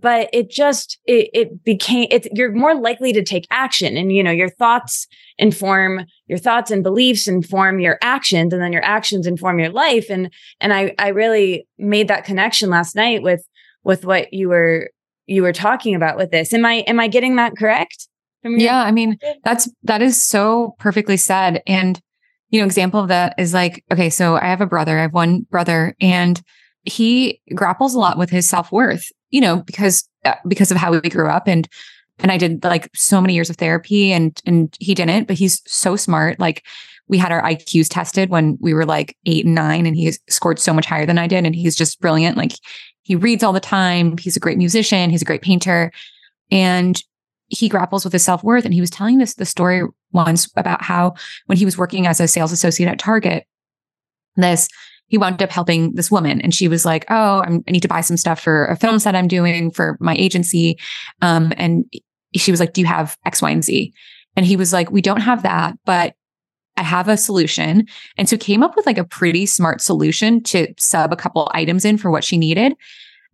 but it just it, it became it's you're more likely to take action and you know your thoughts inform your thoughts and beliefs inform your actions and then your actions inform your life. And and i i really made that connection last night with with what you were you were talking about with this. Am i am i getting that correct yeah i mean that's that is so perfectly said. And you know, example of that is like, okay, so I have a brother, I have one brother, and he grapples a lot with his self-worth, you know, because uh, because of how we grew up. And and I did like so many years of therapy and and he didn't, but he's so smart. Like we had our IQs tested when we were like 8 and 9 and he scored so much higher than I did and he's just brilliant. Like he reads all the time, he's a great musician, he's a great painter. And he grapples with his self-worth and he was telling this the story once about how when he was working as a sales associate at Target this he wound up helping this woman and she was like oh I'm, i need to buy some stuff for a film set i'm doing for my agency um, and she was like do you have x y and z and he was like we don't have that but I have a solution. And so came up with like a pretty smart solution to sub a couple items in for what she needed.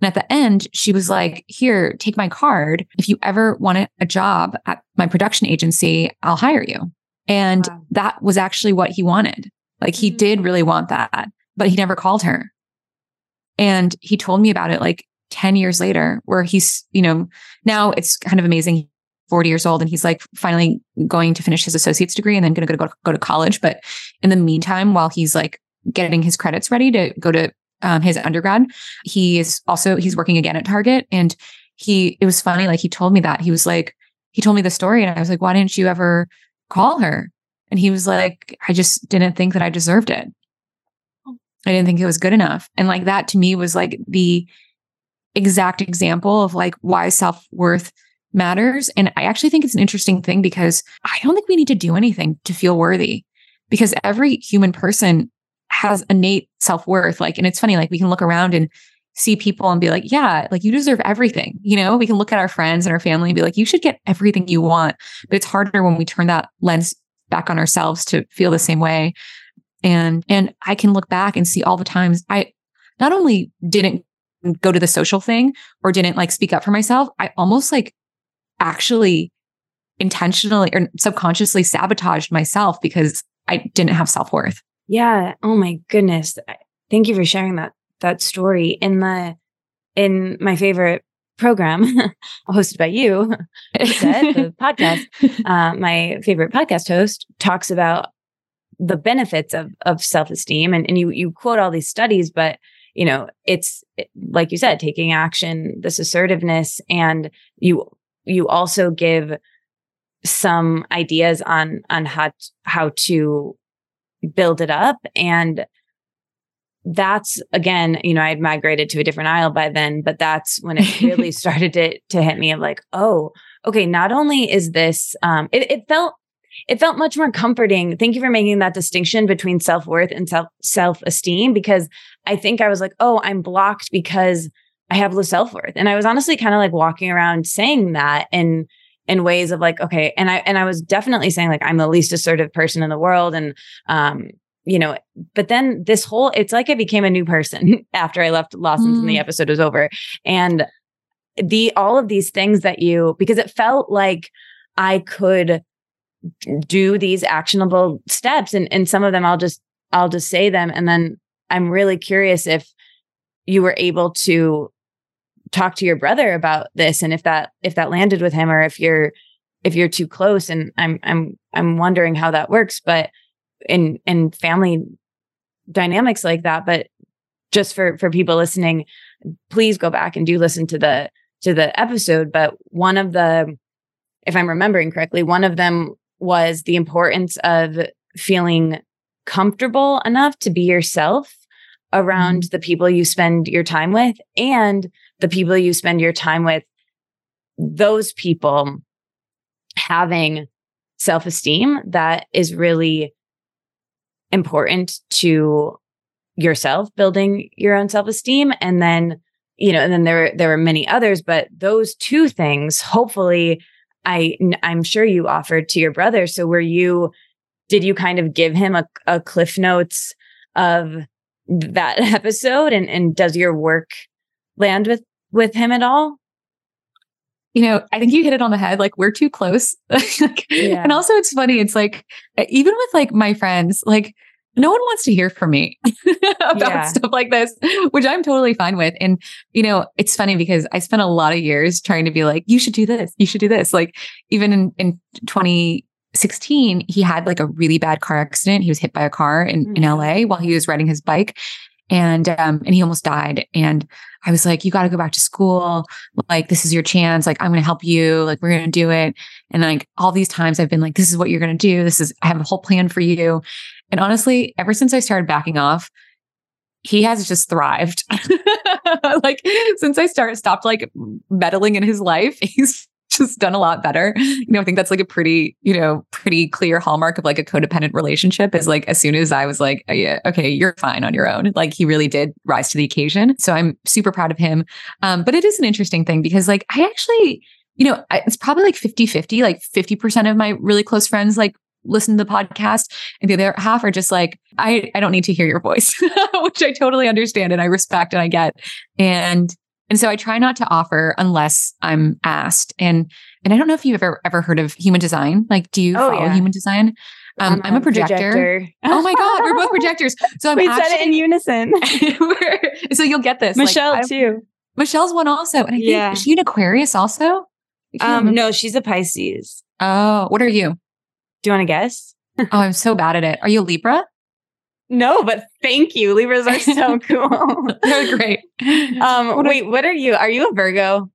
And at the end, she was like, Here, take my card. If you ever want a job at my production agency, I'll hire you. And wow. that was actually what he wanted. Like he did really want that, but he never called her. And he told me about it like 10 years later, where he's, you know, now it's kind of amazing. 40 years old and he's like finally going to finish his associate's degree and then going to go, go to college. But in the meantime, while he's like getting his credits ready to go to um, his undergrad. He is also he's working again at Target, and he it was funny. Like he told me that he was like he told me the story, and I was like, why didn't you ever call her? And he was like, I just didn't think that I deserved it. I didn't think it was good enough. And like that to me was like the exact example of like why self worth matters. And I actually think it's an interesting thing because I don't think we need to do anything to feel worthy because every human person has innate self-worth like and it's funny like we can look around and see people and be like yeah like you deserve everything you know we can look at our friends and our family and be like you should get everything you want but it's harder when we turn that lens back on ourselves to feel the same way and and i can look back and see all the times i not only didn't go to the social thing or didn't like speak up for myself i almost like actually intentionally or subconsciously sabotaged myself because i didn't have self-worth yeah. Oh my goodness. Thank you for sharing that that story in the in my favorite program hosted by you, said, the podcast. Uh, my favorite podcast host talks about the benefits of of self esteem, and and you you quote all these studies, but you know it's like you said, taking action, this assertiveness, and you you also give some ideas on on how how to build it up. And that's again, you know, I had migrated to a different aisle by then, but that's when it really started to, to hit me of like, oh, okay, not only is this, um, it, it felt, it felt much more comforting. Thank you for making that distinction between self worth and self self esteem, because I think I was like, oh, I'm blocked because I have low self worth, and I was honestly kind of like walking around saying that, and in ways of like okay and i and i was definitely saying like i'm the least assertive person in the world and um you know but then this whole it's like i became a new person after i left lawson's mm. and the mm. episode was over and the all of these things that you because it felt like I could do these actionable steps. And and some of them I'll just I'll just say them. And then I'm really curious if you were able to talk to your brother about this and if that if that landed with him or if you're if you're too close. And I'm I'm I'm wondering how that works. But in in family dynamics like that but just for for people listening please go back and do listen to the to the episode. But one of the if I'm remembering correctly one of them was the importance of feeling comfortable enough to be yourself around mm-hmm. the people you spend your time with and the people you spend your time with, those people having self esteem that is really important to yourself, building your own self esteem. And then, you know, and then there, there were many others, but those two things, hopefully, I, I'm sure you offered to your brother. So were you, did you kind of give him a, a cliff notes of that episode and, and does your work land with, with him at all? you know, I think you hit it on the head. Like we're too close. like, yeah. And also it's funny. It's like, even with like my friends, like no one wants to hear from me about yeah. stuff like this, which I'm totally fine with. And, you know, it's funny because I spent a lot of years trying to be like, you should do this. You should do this. Like even in, in 2016, he had like a really bad car accident. He was hit by a car in, mm-hmm. in LA while he was riding his bike and um and he almost died and i was like you got to go back to school like this is your chance like i'm going to help you like we're going to do it and like all these times i've been like this is what you're going to do this is i have a whole plan for you and honestly ever since i started backing off he has just thrived like since i started stopped like meddling in his life he's just done a lot better. You know, I think that's like a pretty, you know, pretty clear hallmark of like a codependent relationship is like as soon as I was like, oh, yeah, okay, you're fine on your own. Like he really did rise to the occasion. So I'm super proud of him. Um, but it is an interesting thing because like I actually, you know, it's probably like 50 50, like 50% of my really close friends like listen to the podcast and the other half are just like I I don't need to hear your voice which I totally understand and I respect and I get and and so I try not to offer unless I'm asked. And and I don't know if you've ever ever heard of human design. Like, do you oh, follow yeah. human design? Um, I'm, I'm a projector. projector. oh my god, we're both projectors. So I'm we actually, said it in unison. so you'll get this. Michelle like, too. Michelle's one also, and I think yeah. is she an Aquarius also? Um, no, she's a Pisces. Oh, what are you? Do you want to guess? oh, I'm so bad at it. Are you a Libra? No, but thank you. Libras are so cool. They're great. Um, what wait, are, what are you? Are you a Virgo?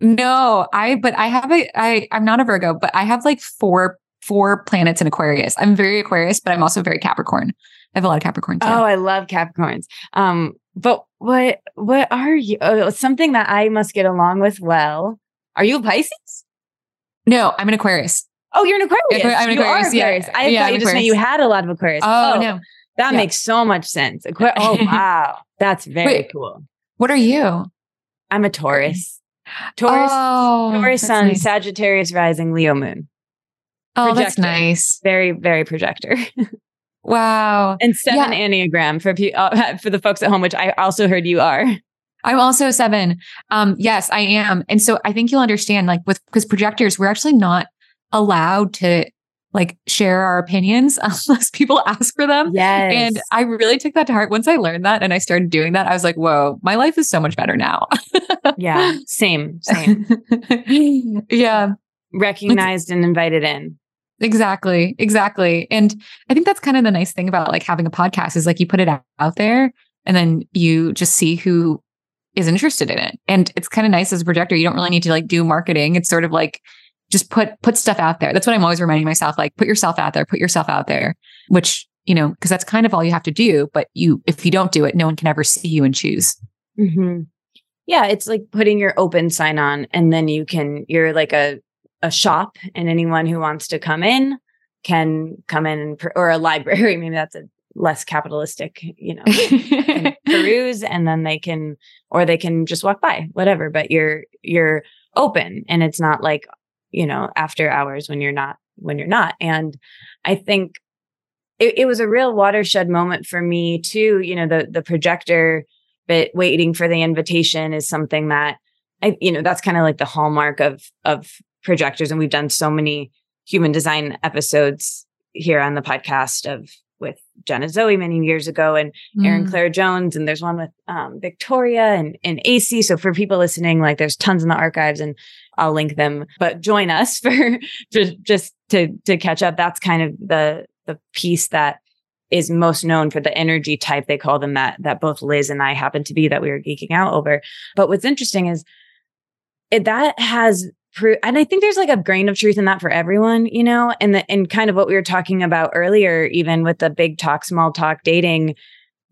No, I but I have a I I'm not a Virgo, but I have like four four planets in Aquarius. I'm very Aquarius, but I'm also very Capricorn. I have a lot of Capricorn too. Oh, I love Capricorns. Um, but what what are you? Oh, something that I must get along with well. Are you a Pisces? No, I'm an Aquarius. Oh, you're an Aquarius. I'm an you Aquarius. Aquarius. Yeah. I yeah, thought I'm you just meant you had a lot of Aquarius. Oh, oh no. That yeah. makes so much sense. Oh wow. That's very Wait, cool. What are you? I'm a Taurus. Taurus, oh, Taurus sun, nice. Sagittarius rising, Leo moon. Oh, projector. that's nice. Very, very projector. wow. And seven yeah. Enneagram for uh, for the folks at home, which I also heard you are. I'm also seven. Um, yes, I am. And so I think you'll understand, like with because projectors, we're actually not allowed to like share our opinions unless people ask for them. Yes. And I really took that to heart. Once I learned that and I started doing that, I was like, whoa, my life is so much better now. yeah. Same. Same. yeah. Recognized and invited in. Exactly. Exactly. And I think that's kind of the nice thing about like having a podcast is like you put it out there and then you just see who is interested in it. And it's kind of nice as a projector. You don't really need to like do marketing. It's sort of like just put put stuff out there. That's what I'm always reminding myself like put yourself out there, put yourself out there, which, you know, because that's kind of all you have to do, but you if you don't do it, no one can ever see you and choose. Mm-hmm. Yeah, it's like putting your open sign on and then you can you're like a a shop and anyone who wants to come in can come in and, or a library, maybe that's a less capitalistic, you know, peruse and then they can or they can just walk by, whatever, but you're you're open and it's not like you know, after hours when you're not, when you're not. And I think it, it was a real watershed moment for me too. You know, the, the projector but waiting for the invitation is something that I, you know, that's kind of like the hallmark of, of projectors and we've done so many human design episodes here on the podcast of with Jenna Zoe many years ago and mm. Erin Claire Jones. And there's one with um, Victoria and, and AC. So for people listening, like there's tons in the archives and I'll link them, but join us for just, to, to catch up. That's kind of the, the piece that is most known for the energy type. They call them that, that both Liz and I happen to be that we were geeking out over. But what's interesting is it, that has and I think there's like a grain of truth in that for everyone, you know, and the and kind of what we were talking about earlier, even with the big talk, small talk dating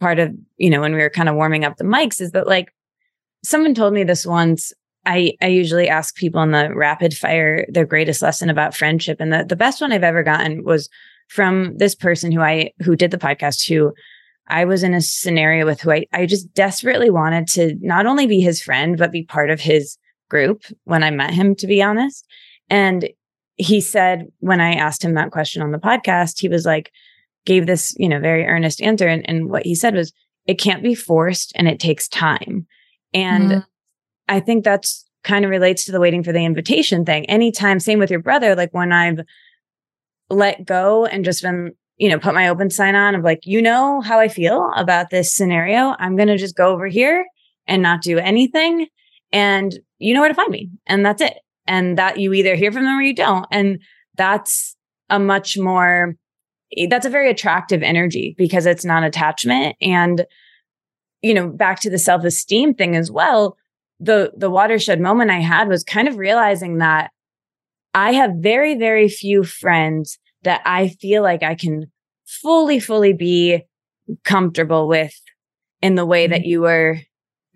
part of, you know, when we were kind of warming up the mics, is that like someone told me this once. I, I usually ask people in the rapid fire their greatest lesson about friendship. And the, the best one I've ever gotten was from this person who I who did the podcast who I was in a scenario with who I, I just desperately wanted to not only be his friend, but be part of his group when I met him, to be honest. And he said, when I asked him that question on the podcast, he was like, gave this, you know, very earnest answer. And, and what he said was, it can't be forced and it takes time. And mm. I think that's kind of relates to the waiting for the invitation thing. Anytime, same with your brother, like when I've let go and just been, you know, put my open sign on of like, you know how I feel about this scenario. I'm going to just go over here and not do anything. And you know where to find me. And that's it. And that you either hear from them or you don't. And that's a much more, eh, that's a very attractive energy because it's non attachment. And, you know, back to the self esteem thing as well. The, the watershed moment I had was kind of realizing that I have very, very few friends that I feel like I can fully, fully be comfortable with in the way that mm-hmm. you were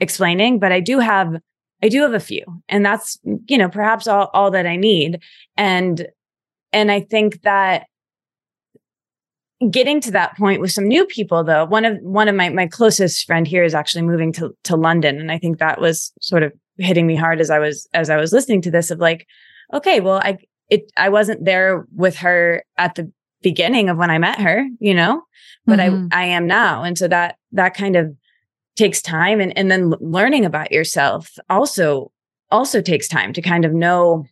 explaining. But I do have I do have a few and that's, you know, perhaps all, all that I need. And, and I think that getting to that point with some new people though, one of, one of my, my closest friend here is actually moving to, to London. And I think that was sort of hitting me hard as I was, as I was listening to this of like, okay, well, I, it, I wasn't there with her at the beginning of when I met her, you know, but mm-hmm. I, I am now. And so that, that kind of takes time and, and then learning about yourself also also takes time to kind of know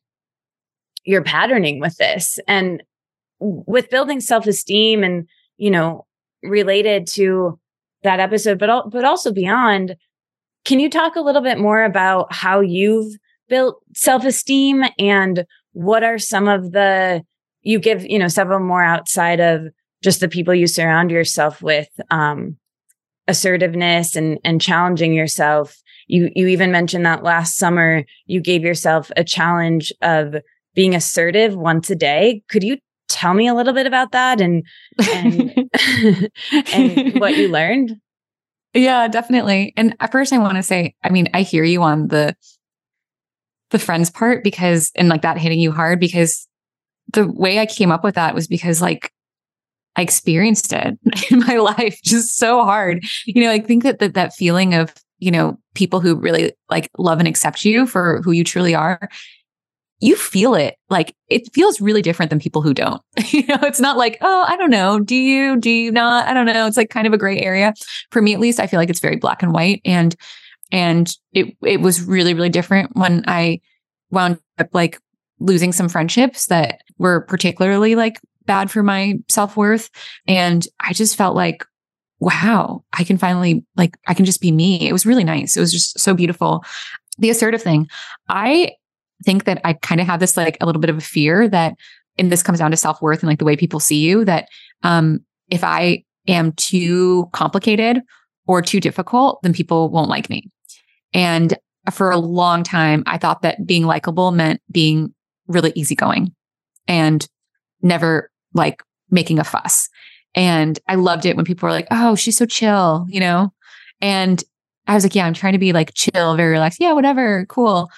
your patterning with this and with building self-esteem and you know related to that episode but al- but also beyond can you talk a little bit more about how you've built self-esteem and what are some of the you give you know several more outside of just the people you surround yourself with um assertiveness and and challenging yourself? You you even mentioned that last summer you gave yourself a challenge of being assertive once a day. Could you tell me a little bit about that and and, and what you learned yeah definitely and at first i want to say i mean i hear you on the the friends part because and like that hitting you hard because the way i came up with that was because like I experienced it in my life just so hard. You know, I think that, that that feeling of, you know, people who really like love and accept you for who you truly are, you feel it. Like it feels really different than people who don't. you know, it's not like, oh, I don't know. Do you? Do you not? I don't know. It's like kind of a gray area. For me at least, I feel like it's very black and white. And and it it was really, really different when I wound up like losing some friendships that were particularly like bad for my self worth. And I just felt like, wow, I can finally, like, I can just be me. It was really nice. It was just so beautiful. The assertive thing, I think that I kind of have this like a little bit of a fear that, and this comes down to self worth and like the way people see you, that um, if I am too complicated or too difficult, then people won't like me. And for a long time, I thought that being likable meant being really easygoing and never like making a fuss. And I loved it when people were like, oh, she's so chill, you know? And I was like, yeah, I'm trying to be like chill, very relaxed. Yeah, whatever, cool.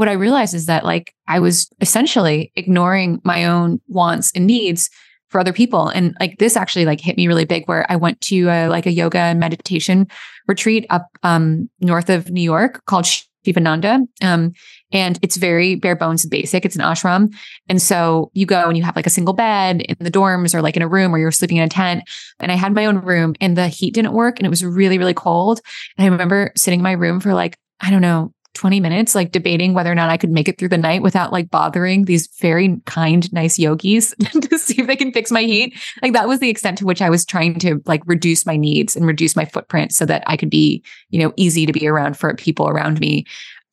What I realized is that like I was essentially ignoring my own wants and needs for other people. And like this actually like hit me really big where I went to a, like a yoga and meditation retreat up um, north of New York called Sivananda. Um, and it's very bare bones and basic. It's an ashram. And so you go and you have like a single bed in the dorms or like in a room where you're sleeping in a tent. And I had my own room and the heat didn't work and it was really, really cold. And I remember sitting in my room for like, I don't know, 20 minutes, like debating whether or not I could make it through the night without like bothering these very kind, nice yogis to see if they can fix my heat. Like that was the extent to which I was trying to like reduce my needs and reduce my footprint so that I could be, you know, easy to be around for people around me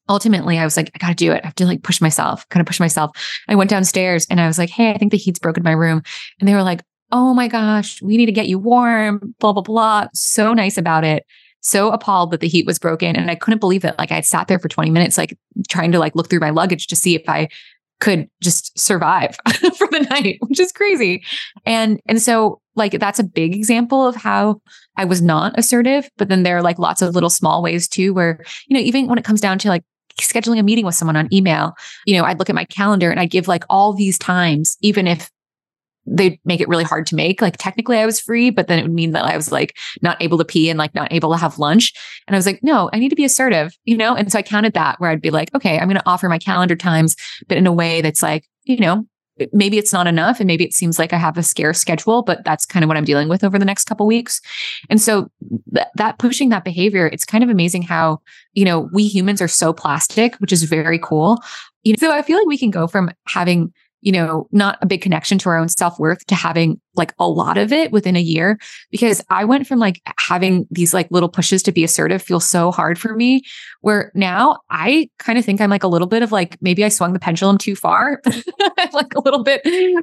ultimately I was like, I gotta do it. I have to like push myself, kind of push myself. I went downstairs and I was like, Hey, I think the heat's broken my room. And they were like, Oh my gosh, we need to get you warm, blah, blah, blah. So nice about it. So appalled that the heat was broken. And I couldn't believe it. Like I had sat there for 20 minutes, like trying to like look through my luggage to see if I could just survive for the night, which is crazy. And and so like that's a big example of how I was not assertive, but then there are like lots of little small ways too where, you know, even when it comes down to like scheduling a meeting with someone on email, you know, I'd look at my calendar and I'd give like all these times, even if they'd make it really hard to make. Like technically I was free, but then it would mean that I was like not able to pee and like not able to have lunch. And I was like, no, I need to be assertive, you know? And so I counted that where I'd be like, okay, I'm going to offer my calendar times, but in a way that's like, you know, maybe it's not enough and maybe it seems like I have a scarce schedule, but that's kind of what I'm dealing with over the next couple weeks. And so th- that pushing that behavior, it's kind of amazing how, you know, we humans are so plastic, which is very cool. You know, so I feel like we can go from having you know, not a big connection to our own self worth to having like a lot of it within a year. Because I went from like having these like little pushes to be assertive feel so hard for me, where now I kind of think I'm like a little bit of like maybe I swung the pendulum too far, like a little bit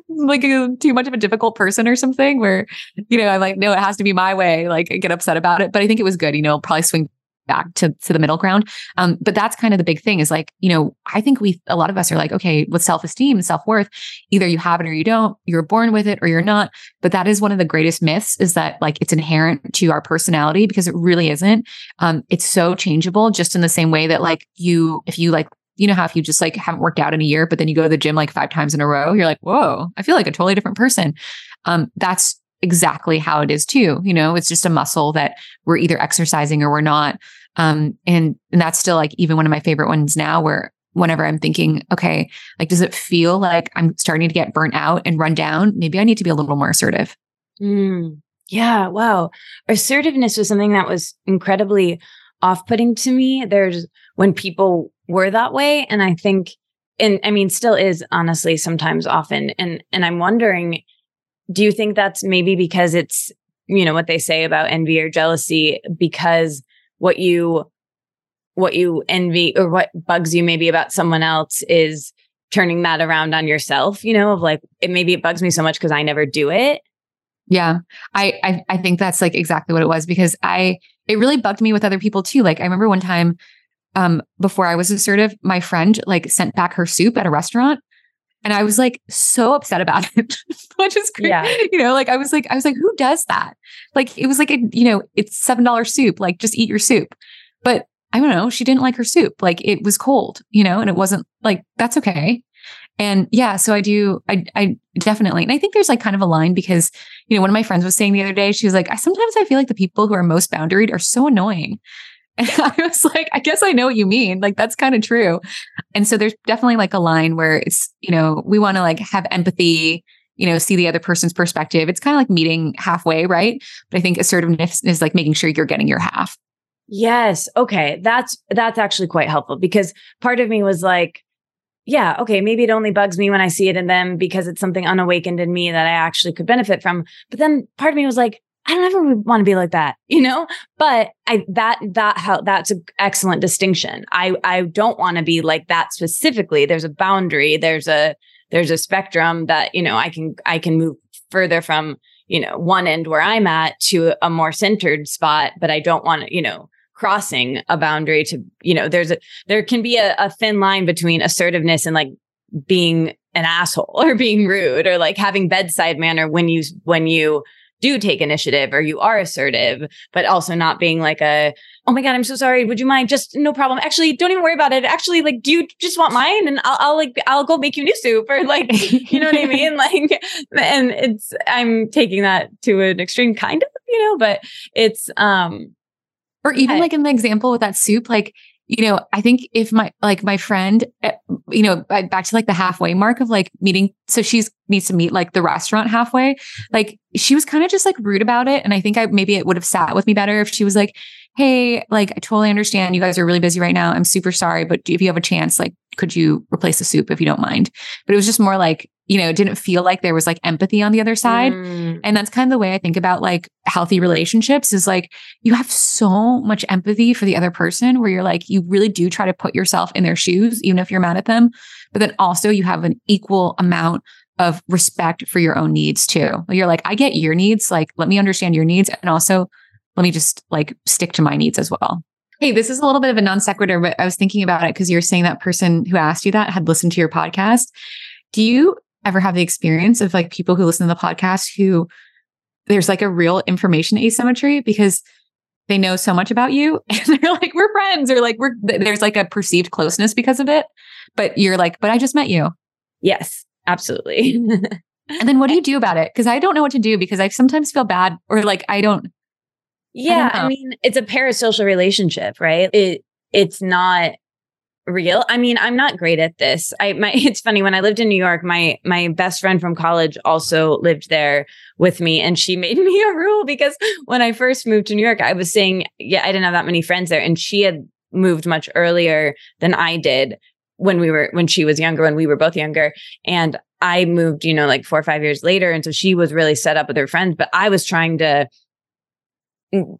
like a, too much of a difficult person or something. Where you know I'm like, no, it has to be my way. Like I get upset about it, but I think it was good. You know, probably swing back to, to the middle ground. Um, but that's kind of the big thing is like, you know, I think we, a lot of us are like, okay, with self esteem self worth, either you have it or you don't, you're born with it or you're not. But that is one of the greatest myths is that like it's inherent to our personality because it really isn't. Um, it's so changeable just in the same way that like you, if you like, you know how if you just like haven't worked out in a year, but then you go to the gym like five times in a row, you're like, whoa, I feel like a totally different person. Um, that's exactly how it is too. You know, it's just a muscle that we're either exercising or we're not. Um, and and that's still like even one of my favorite ones now where whenever I'm thinking, okay, like does it feel like I'm starting to get burnt out and run down? Maybe I need to be a little more assertive. Mm, yeah, wow. Assertiveness was something that was incredibly off-putting to me. There's when people were that way and I think and I mean still is honestly sometimes often and and I'm wondering do you think that's maybe because it's, you know, what they say about envy or jealousy, because what you, what you envy or what bugs you maybe about someone else is turning that around on yourself, you know, of like, it maybe it bugs me so much because I never do it. Yeah. I, I I think that's like exactly what it was because I it really bugged me with other people too. Like I remember one time um before I was assertive, my friend like sent back her soup at a restaurant and I was like so upset about it, which is great. Yeah. You know, like I was like, I was like, who does that? Like it was like a, you know, it's $7 soup, like just eat your soup. But I don't know, she didn't like her soup. Like it was cold, you know, and it wasn't like, that's okay. And yeah, so I do, I, I definitely, and I think there's like kind of a line because, you know, one of my friends was saying the other day, she was like, I sometimes I feel like the people who are most boundaried are so annoying. And I was like, I guess I know what you mean. Like, that's kind of true. And so there's definitely like a line where it's, you know, we want to like have empathy, you know, see the other person's perspective. It's kind of like meeting halfway, right? But I think assertiveness is like making sure you're getting your half. Yes. Okay. That's, that's actually quite helpful because part of me was like, yeah, okay, maybe it only bugs me when I see it in them because it's something unawakened in me that I actually could benefit from. But then part of me was like, I don't ever want to be like that, you know? But I that that how that's an excellent distinction. I I don't want to be like that specifically. There's a boundary, there's a there's a spectrum that, you know, I can I can move further from, you know, one end where I'm at to a more centered spot, but I don't want to, you know, crossing a boundary to, you know, there's a there can be a, a thin line between assertiveness and like being an asshole or being rude or like having bedside manner when you when you do take initiative or you are assertive, but also not being like a, oh my God, I'm so sorry. Would you mind? Just no problem. Actually, don't even worry about it. Actually, like, do you just want mine? And I'll, I'll like, I'll go make you new soup or like, you know what I mean? Like, and it's, I'm taking that to an extreme kind of, you know, but it's, um, or even I, like in the example with that soup, like you know, I think if my like my friend, eh, you know, back to like the halfway mark of like meeting, so she's needs to meet like the restaurant halfway. Like she was kind of just like rude about it, and I think I maybe it would have sat with me better if she was like, hey, like I totally understand you guys are really busy right now. I'm super sorry, but if you have a chance, like, could you replace the soup if you don't mind? But it was just more like, you know, it didn't feel like there was like empathy on the other side. Mm. And that's kind of the way I think about like healthy relationships is like you have so much empathy for the other person where you're like, you really do try to put yourself in their shoes, even if you're mad at them. But then also you have an equal amount of respect for your own needs too. You're like, I get your needs. Like, let me understand your needs. And also, let me just like stick to my needs as well. Hey, this is a little bit of a non sequitur, but I was thinking about it because you're saying that person who asked you that had listened to your podcast. Do you ever have the experience of like people who listen to the podcast who there's like a real information asymmetry because they know so much about you and they're like, we're friends or like, we're, there's like a perceived closeness because of it. But you're like, but I just met you. Yes, absolutely. and then what do you do about it? Because I don't know what to do because I sometimes feel bad or like I don't, yeah, I, I mean, it's a parasocial relationship, right? It it's not real. I mean, I'm not great at this. I my it's funny when I lived in New York, my my best friend from college also lived there with me and she made me a rule because when I first moved to New York, I was saying, yeah, I didn't have that many friends there and she had moved much earlier than I did when we were when she was younger when we were both younger and I moved, you know, like 4 or 5 years later and so she was really set up with her friends, but I was trying to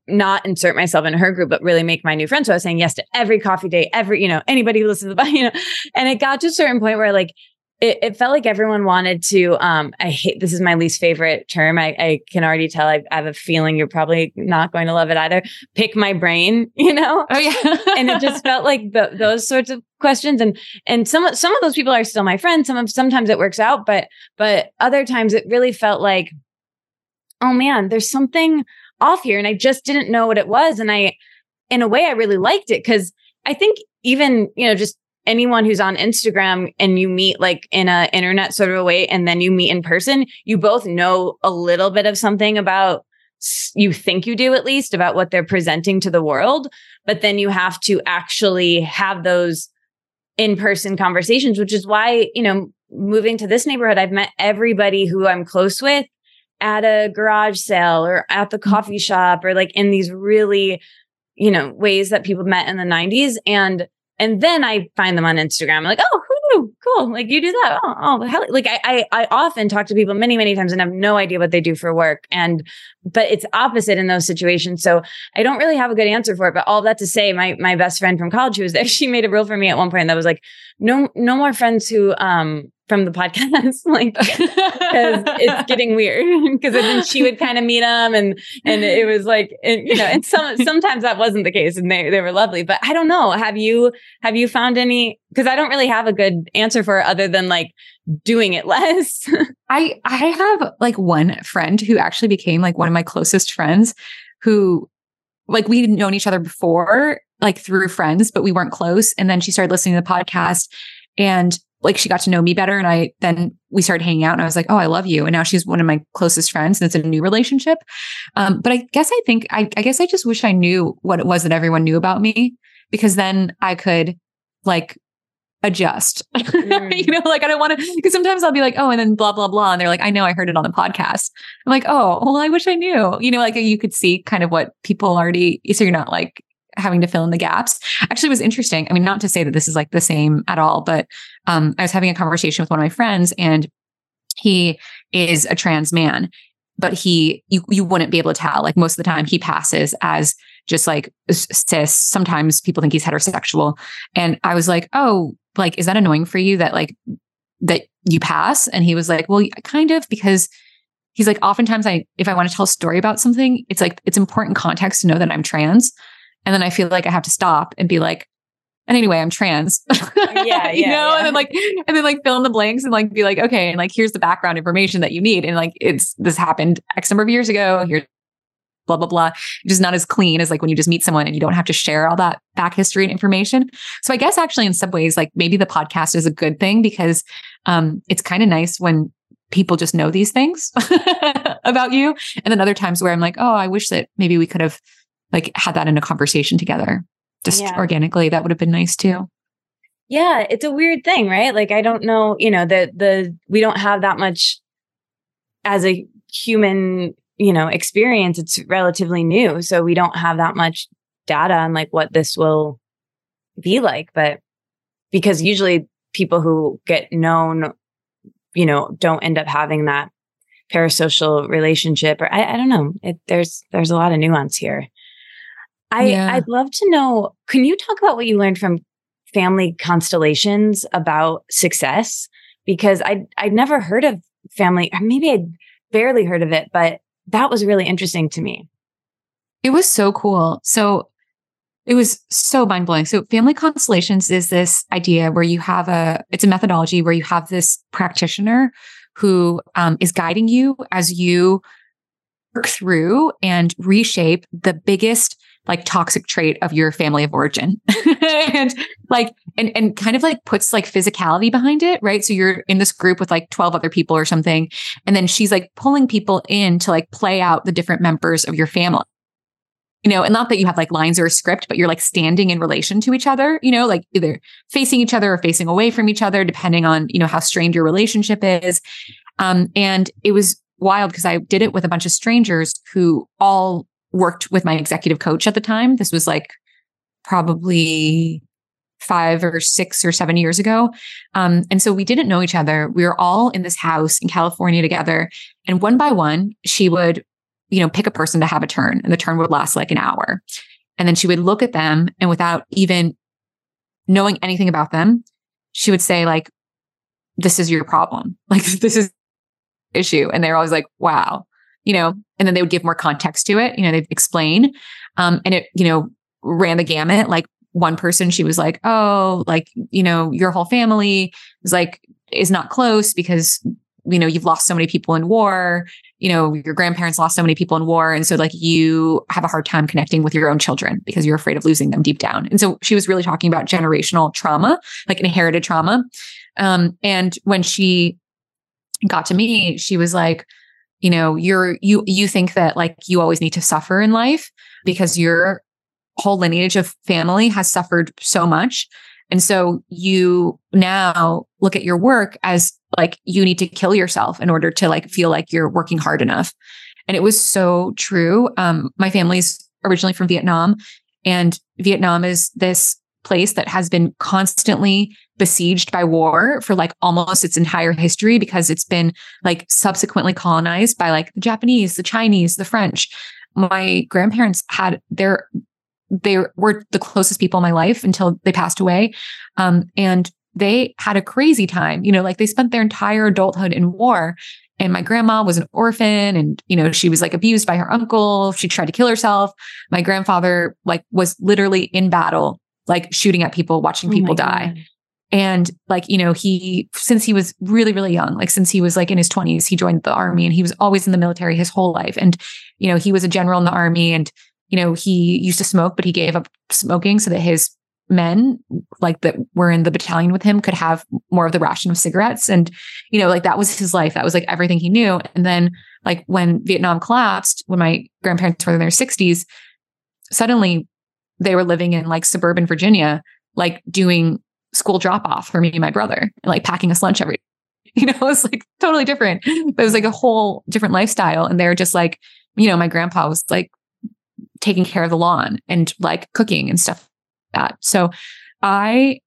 not insert myself in her group, but really make my new friends. So I was saying yes to every coffee date, every, you know, anybody who listens to the, you know, and it got to a certain point where like, it, it, felt like everyone wanted to um i hate this is my least favorite term. I, I can already tell I, I, have a feeling you're probably not going to love it either. Pick my brain you know? Oh yeah. And it just felt like the, those sorts of questions. And and some some of those people are still my friends. Some of sometimes it works out but but other times it really felt like oh man there's something off here and I just didn't know what it was. And I, in a way, I really liked it because I think even, you know, just anyone who's on Instagram and you meet like in a internet sort of a way and then you meet in person, you both know a little bit of something about you think you do at least about what they're presenting to the world, but then you have to actually have those in-person conversations, which is why, you know, moving to this neighborhood, I've met everybody who I'm close with at a garage sale or at the mm-hmm. coffee shop or like in these really, you know, ways that people met in the 90s. And and then I find them on Instagram. I'm like, oh, who Cool. Like you do that. Oh, oh hell. Like I, I, I often talk to people many, many times and have no idea what they do for work. And, but it's opposite in those situations. So I don't really have a good answer for it. But all that to say, my, my best friend from college who was there, she made a rule for me at one point that was like, no, no more friends who, um, from the podcast, like because it's getting weird. Because then she would kind of meet them, and and it was like, and, you know, and some sometimes that wasn't the case, and they they were lovely. But I don't know. Have you have you found any? Because I don't really have a good answer for it other than like doing it less. I I have like one friend who actually became like one of my closest friends, who like we'd known each other before, like through friends, but we weren't close. And then she started listening to the podcast, and like she got to know me better and I then we started hanging out and I was like, oh, I love you. And now she's one of my closest friends and it's a new relationship. Um, but I guess I think I, I guess I just wish I knew what it was that everyone knew about me because then I could like adjust. Mm. you know, like I don't want to because sometimes I'll be like, oh, and then blah, blah, blah. And they're like, I know I heard it on the podcast. I'm like, oh, well, I wish I knew. You know, like you could see kind of what people already so you're not like having to fill in the gaps actually was interesting. I mean, not to say that this is like the same at all, but um, I was having a conversation with one of my friends and he is a trans man, but he, you, you wouldn't be able to tell. Like most of the time he passes as just like cis. Sometimes people think he's heterosexual. And I was like, oh, like, is that annoying for you that like, that you pass? And he was like, well, kind of because he's like, oftentimes I, if I want to tell a story about something, it's like, it's important context to know that I'm trans. And then I feel like I have to stop and be like, and anyway, I'm trans. Yeah, you yeah, know, yeah. and then like, and then like fill in the blanks and like be like, okay, and like here's the background information that you need, and like it's this happened X number of years ago. Here's blah blah blah. Just not as clean as like when you just meet someone and you don't have to share all that back history and information. So I guess actually in some ways, like maybe the podcast is a good thing because um, it's kind of nice when people just know these things about you, and then other times where I'm like, oh, I wish that maybe we could have like had that in a conversation together just yeah. organically that would have been nice too yeah it's a weird thing right like i don't know you know the the we don't have that much as a human you know experience it's relatively new so we don't have that much data on like what this will be like, but because usually people who get known, you know, don't end up having that parasocial relationship or I, I don't know. It, there's there's a lot of nuance here. I yeah. I'd love to know, can you talk about what you learned from family constellations about success? Because I I'd never heard of family, or maybe I'd barely heard of it, but that was really interesting to me. It was so cool. So it was so mind blowing. So family constellations is this idea where you have a, it's a methodology where you have this practitioner who um, is guiding you as you work through and reshape the biggest like toxic trait of your family of origin. And like and and kind of like puts like physicality behind it right? So you're in this group with like 12 other people or something and then she's like pulling people in to like play out the different members of your family. You know, and not that you have like lines or a script, but you're like standing in relation to each other, you know, like either facing each other or facing away from each other, depending on, you know, how strained your relationship is. Um, and it was wild because I did it with a bunch of strangers who all worked with my executive coach at the time. This was like probably five or six or seven years ago. Um, and so we didn't know each other. We were all in this house in California together. And one by one, she would you know, pick a person to have a turn and the turn would last like an hour. And then she would look at them and without even knowing anything about them, she would say like, this is your problem. Like this is issue. And they're always like, wow, you know, and then they would give more context to it. You know, they'd explain. Um, and it, you know, ran the gamut. Like one person, she was like, oh, like, you know, your whole family is like, is not close because you know you've lost so many people in war you know your grandparents lost so many people in war and so like you have a hard time connecting with your own children because you're afraid of losing them deep down and so she was really talking about generational trauma like inherited trauma um, and when she got to me she was like you know you're you you think that like you always need to suffer in life because your whole lineage of family has suffered so much and so you now look at your work as like you need to kill yourself in order to like feel like you're working hard enough. And it was so true. Um, my family's originally from Vietnam, and Vietnam is this place that has been constantly besieged by war for like almost its entire history because it's been like subsequently colonized by like the Japanese, the Chinese, the French. My grandparents had their they were the closest people in my life until they passed away. Um, and they had a crazy time. You know, like they spent their entire adulthood in war. And my grandma was an orphan and, you know, she was like abused by her uncle. She tried to kill herself. My grandfather, like, was literally in battle, like shooting at people, watching oh people die. God. And like, you know, he, since he was really, really young, like since he was like in his 20s, he joined the army and he was always in the military his whole life. And, you know, he was a general in the army and, you know, he used to smoke, but he gave up smoking so that his men like that were in the battalion with him could have more of the ration of cigarettes and you know like that was his life that was like everything he knew and then like when vietnam collapsed when my grandparents were in their 60s suddenly they were living in like suburban virginia like doing school drop off for me and my brother and like packing us lunch every you know it was like totally different but it was like a whole different lifestyle and they're just like you know my grandpa was like taking care of the lawn and like cooking and stuff that. So I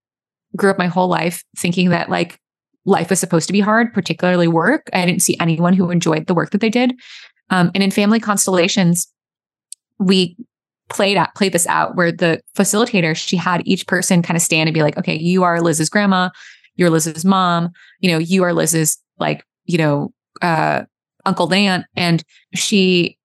grew up my whole life thinking that like life was supposed to be hard, particularly work. I didn't see anyone who enjoyed the work that they did. Um, and in family constellations, we played out played this out where the facilitator she had each person kind of stand and be like, okay, you are Liz's grandma, you're Liz's mom, you know, you are Liz's like, you know, uh, Uncle Dan, and she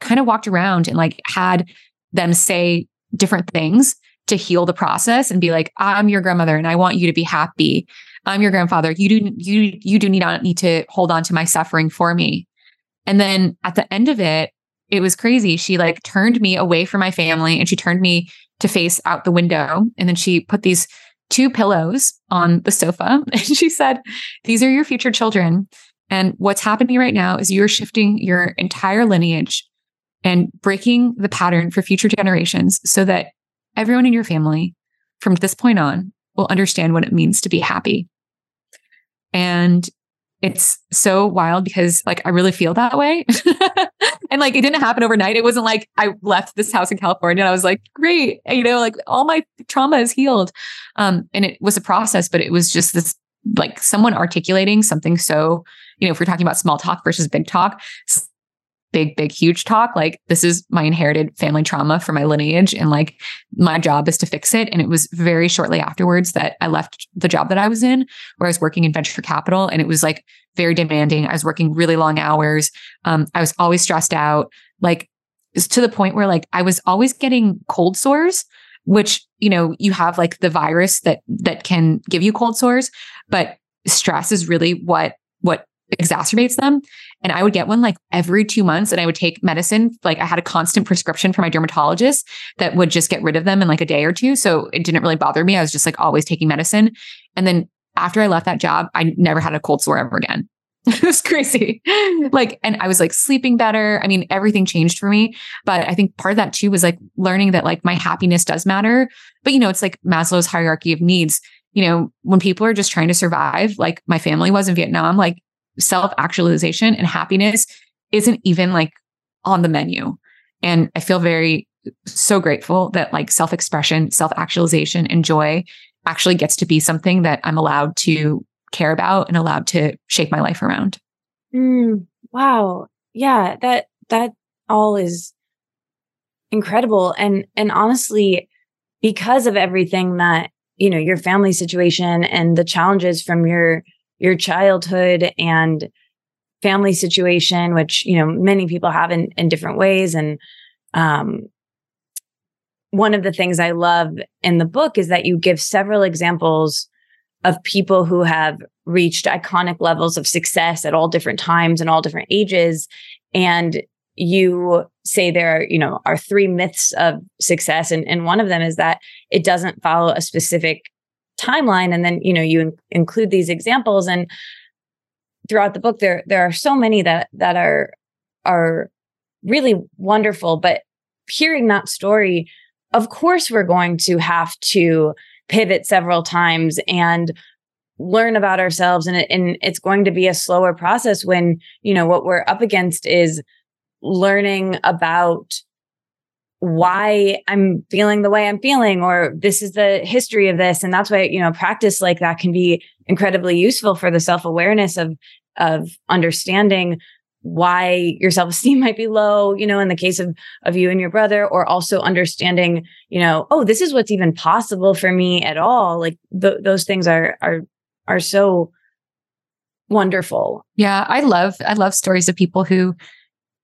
kind of walked around and like had them say different things to heal the process and be like, I'm your grandmother and I want you to be happy. I'm your grandfather. You do you you do not need to hold on to my suffering for me. And then at the end of it, it was crazy. She like turned me away from my family and she turned me to face out the window. And then she put these two pillows on the sofa and she said, These are your future children. And what's happening right now is you're shifting your entire lineage and breaking the pattern for future generations so that everyone in your family from this point on will understand what it means to be happy. And it's so wild because like I really feel that way. and like it didn't happen overnight. It wasn't like I left this house in California and I was like, great, you know, like all my trauma is healed. Um, and it was a process, but it was just this like someone articulating something so, you know, if we're talking about small talk versus big talk, big, big, huge talk. Like, this is my inherited family trauma for my lineage. And like, my job is to fix it. And it was very shortly afterwards that I left the job that I was in, where I was working in venture capital. And it was like very demanding. I was working really long hours. Um, I was always stressed out, like, to the point where like I was always getting cold sores which you know you have like the virus that that can give you cold sores but stress is really what what exacerbates them. And I would get one like every two months and I would take medicine. Like I had a constant prescription from my dermatologist that would just get rid of them in like a day or two. So it didn't really bother me. I was just like always taking medicine. And then after I left that job, I never had a cold sore ever again. it was crazy. like, and I was like sleeping better. I mean, everything changed for me. But I think part of that too was like learning that like my happiness does matter. But you know, it's like Maslow's hierarchy of needs. You know, when people are just trying to survive, like my family was in Vietnam, like self actualization and happiness isn't even like on the menu. And I feel very so grateful that like self expression, self actualization, and joy actually gets to be something that I'm allowed to care about and allowed to shape my life around. Mm, wow. Yeah, that that all is incredible and and honestly because of everything that you know your family situation and the challenges from your your childhood and family situation, which, you know, many people have in, in different ways. And, um, one of the things I love in the book is that you give several examples of people who have reached iconic levels of success at all different times and all different ages. And you say there, are, you know, are three myths of success. And, and one of them is that it doesn't follow a specific timeline and then you know you in- include these examples and throughout the book there there are so many that that are are really wonderful but hearing that story of course we're going to have to pivot several times and learn about ourselves and, it, and it's going to be a slower process when you know what we're up against is learning about why I'm feeling the way I'm feeling, or this is the history of this. And that's why, you know, practice like that can be incredibly useful for the self awareness of, of understanding why your self-esteem might be low, you know, in the case of, of you and your brother, or also understanding, you know, oh, this is what's even possible for me at all. Like th- those things are, are, are so wonderful. Yeah. I love, I love stories of people who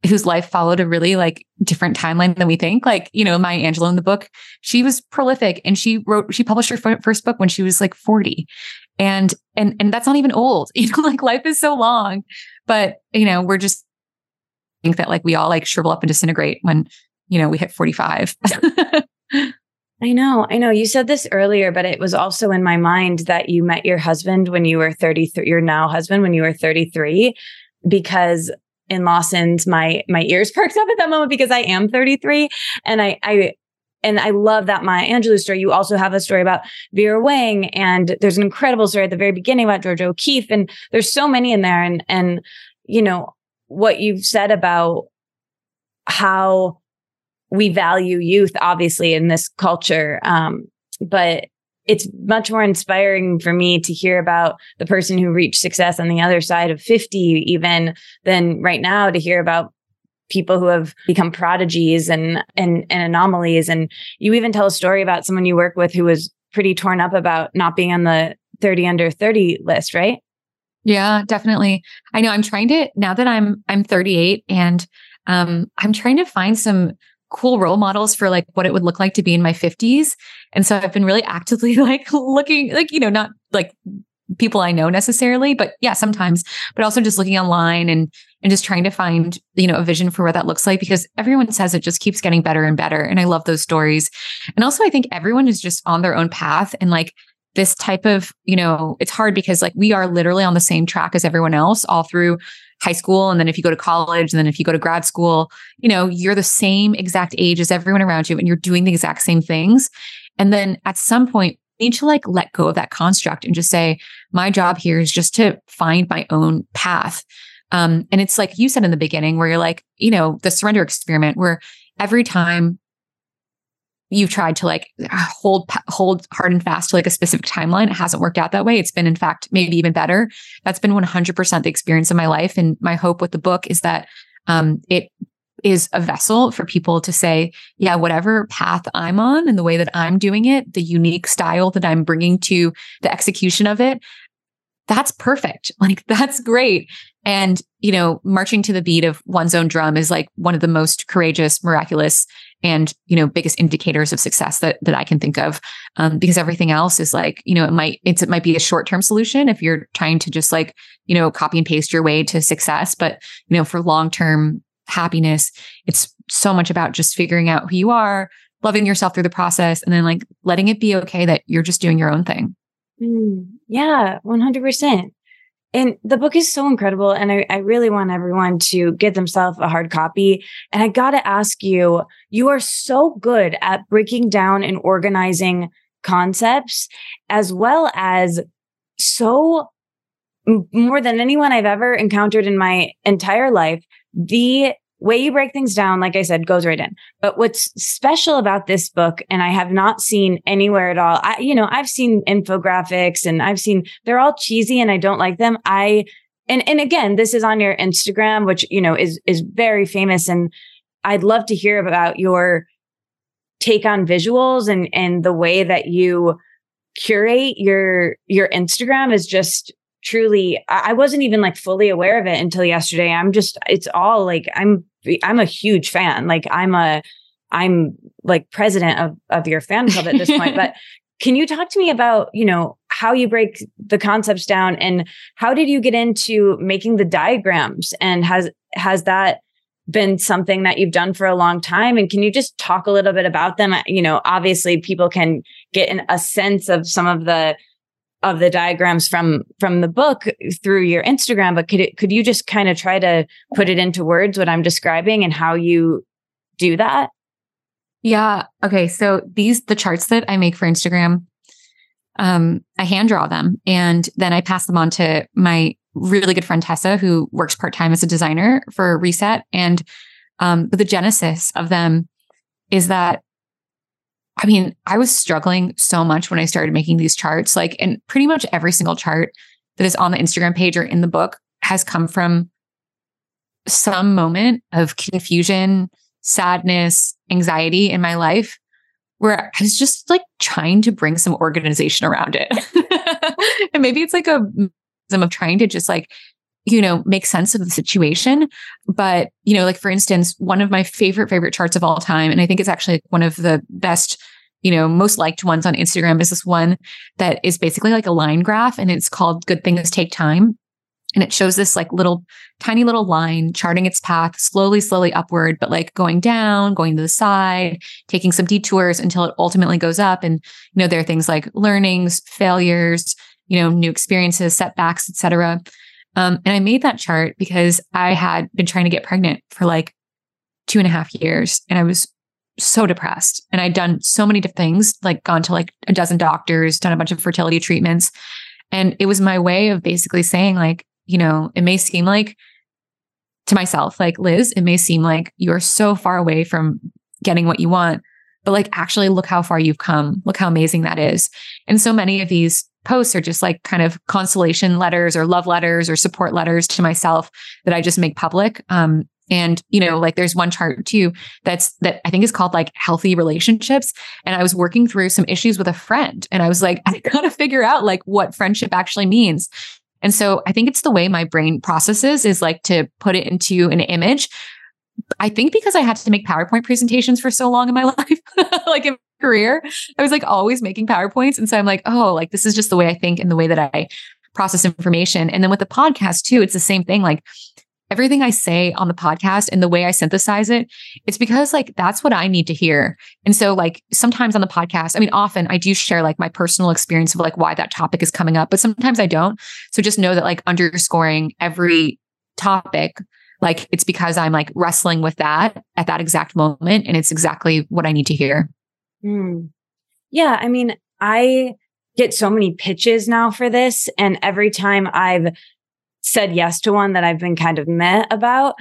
whose life followed a really like different timeline than we think. Like, you know, Maya Angelou in the book, she was prolific and she wrote, she published her f- first book when she was like 40. And, and, and that's not even old, you know, like life is so long, but, you know, we're just think that like we all like shrivel up and disintegrate when, you know, we hit 45. I know, I know. You said this earlier, but it was also in my mind that you met your husband when you were 33, your now husband when you were 33, because in Lawson's, my my ears perked up at that moment because I am 33 and I I and I love that Maya Angelou story. You also have a story about Vera Wang, and there's an incredible story at the very beginning about Georgia O'Keeffe, and there's so many in there. And and you know what you've said about how we value youth, obviously in this culture, um, but it's much more inspiring for me to hear about the person who reached success on the other side of 50 even than right now to hear about people who have become prodigies and and and anomalies. And you even tell a story about someone you work with who was pretty torn up about not being on the 30 under 30 list right? Yeah definitely. I know i'm trying to now that i'm i'm 38 and um i'm trying to find some cool role models for like what it would look like to be in my 50s. And so I've been really actively like looking like, you know, not like people I know necessarily, but yeah, sometimes, but also just looking online and and just trying to find, you know, a vision for what that looks like because everyone says it just keeps getting better and better. And I love those stories. And also I think everyone is just on their own path and like this type of, you know, it's hard because like we are literally on the same track as everyone else all through high school. And then if you go to college and then if you go to grad school, you know, you're the same exact age as everyone around you and you're doing the exact same things. And then at some point, you need to like let go of that construct and just say, my job here is just to find my own path. Um, and it's like you said in the beginning, where you're like, you know, the surrender experiment, where every time you've tried to like hold hold hard and fast to like a specific timeline it hasn't worked out that way it's been in fact maybe even better that's been 100% the experience of my life and my hope with the book is that um, it is a vessel for people to say, yeah, whatever path I'm on and the way that I'm doing it, the unique style that I'm bringing to the execution of it, that's perfect. Like, that's great. And, you know, marching to the beat of one's own drum is like one of the most courageous, miraculous, and, you know, biggest indicators of success that, that I can think of. Um, because everything else is like, you know, it might, it's, it might be a short term solution if you're trying to just like, you know, copy and paste your way to success. But, you know, for long term happiness, it's so much about just figuring out who you are, loving yourself through the process, and then like letting it be okay that you're just doing your own thing. Mm, yeah, 100%. And the book is so incredible. And I, I, really want everyone to get themselves a hard copy. And I got to ask you, you are so good at breaking down and organizing concepts, as well as so more than anyone I've ever encountered in my entire life. The way you break things down, like I said, goes right in. But what's special about this book, and I have not seen anywhere at all, I, you know, I've seen infographics and I've seen, they're all cheesy and I don't like them. I, and, and again, this is on your Instagram, which, you know, is, is very famous. And I'd love to hear about your take on visuals and, and the way that you curate your, your Instagram is just truly I wasn't even like fully aware of it until yesterday. I'm just it's all like I'm I'm a huge fan. Like I'm a I'm like president of of your fan club at this point. But can you talk to me about, you know, how you break the concepts down and how did you get into making the diagrams and has has that been something that you've done for a long time and can you just talk a little bit about them you know obviously people can get in a sense of some of the of the diagrams from from the book through your Instagram, but could it, could you just kind of try to put it into words what I'm describing and how you do that? Yeah. Okay. So these the charts that I make for Instagram, um, I hand draw them and then I pass them on to my really good friend Tessa, who works part time as a designer for Reset. And um, the genesis of them is that I mean, I was struggling so much when I started making these charts. Like, and pretty much every single chart that is on the Instagram page or in the book has come from some moment of confusion, sadness, anxiety in my life where I was just like trying to bring some organization around it. and maybe it's like a of trying to just like you know make sense of the situation. But you know like for instance one of my favorite favorite charts of all time and i think it's actually one of the best you know most liked ones on instagram is this one that is basically like a line graph and it's called good things take time. And it shows this like little tiny little line charting its path slowly slowly upward but like going down going to the side taking some detours until it ultimately goes up. And you know there are things like learnings failures you know new experiences setbacks etc um, and I made that chart because I had been trying to get pregnant for like two and a half years and I was so depressed. And I'd done so many different things, like gone to like a dozen doctors, done a bunch of fertility treatments. And it was my way of basically saying, like, you know, it may seem like to myself, like, Liz, it may seem like you're so far away from getting what you want, but like, actually, look how far you've come. Look how amazing that is. And so many of these posts are just like kind of consolation letters or love letters or support letters to myself that I just make public. Um, and you know like there's one chart too that's that i think is called like healthy relationships. And i was working through some issues with a friend and i was like i gotta figure out like what friendship actually means. And so i think it's the way my brain processes is like to put it into an image. I think because i had to make powerpoint presentations for so long in my life like in career. I was like always making PowerPoints. And so I'm like, oh, like this is just the way I think and the way that I process information. And then with the podcast too, it's the same thing. Like everything I say on the podcast and the way I synthesize it, it's because like that's what I need to hear. And so like sometimes on the podcast, I mean, often I do share like my personal experience of like why that topic is coming up, but sometimes I don't. So just know that like underscoring every topic like it's because I'm like wrestling with that at that exact moment. And it's exactly what I need to hear. Mm. Yeah. I mean, I get so many pitches now for this. And every time I've said yes to one that I've been kind of met about,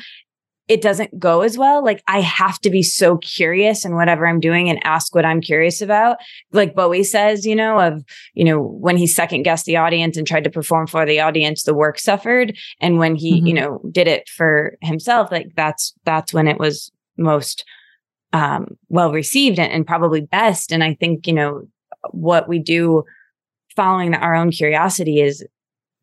it doesn't go as well. Like I have to be so curious in whatever I'm doing and ask what I'm curious about. Like Bowie says, you know, of, you know, when he second guessed the audience and tried to perform for the audience, the work suffered. And when he, mm-hmm. you know, did it for himself, like that's, that's when it was most, um, well received and, and probably best. And I think, you know, what we do following our own curiosity is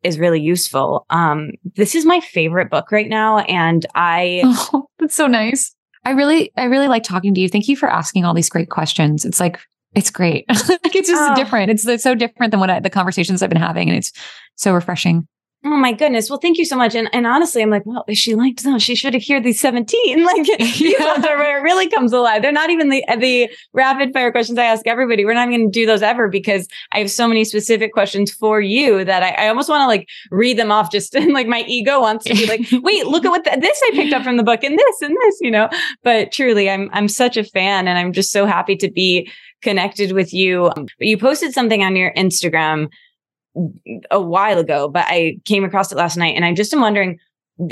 is really useful. Um, this is my favorite book right now, and I oh, that's so nice. I really, I really like talking to you. Thank you for asking all these great questions. It's like it's great. like it's just oh. different. It's, it's so different than what I, the conversations I've been having, and it's so refreshing. Oh my goodness. Well, thank you so much. And and honestly, I'm like, well, if she liked them, she should have heard these 17. Like these ones are where it really comes alive. They're not even the the rapid fire questions I ask everybody. We're not even gonna do those ever because I have so many specific questions for you that I, I almost want to like read them off just in like my ego wants to be like, wait, look at what the, this I picked up from the book and this and this, you know. But truly, I'm I'm such a fan and I'm just so happy to be connected with you. But you posted something on your Instagram a while ago, but I came across it last night and I just am wondering,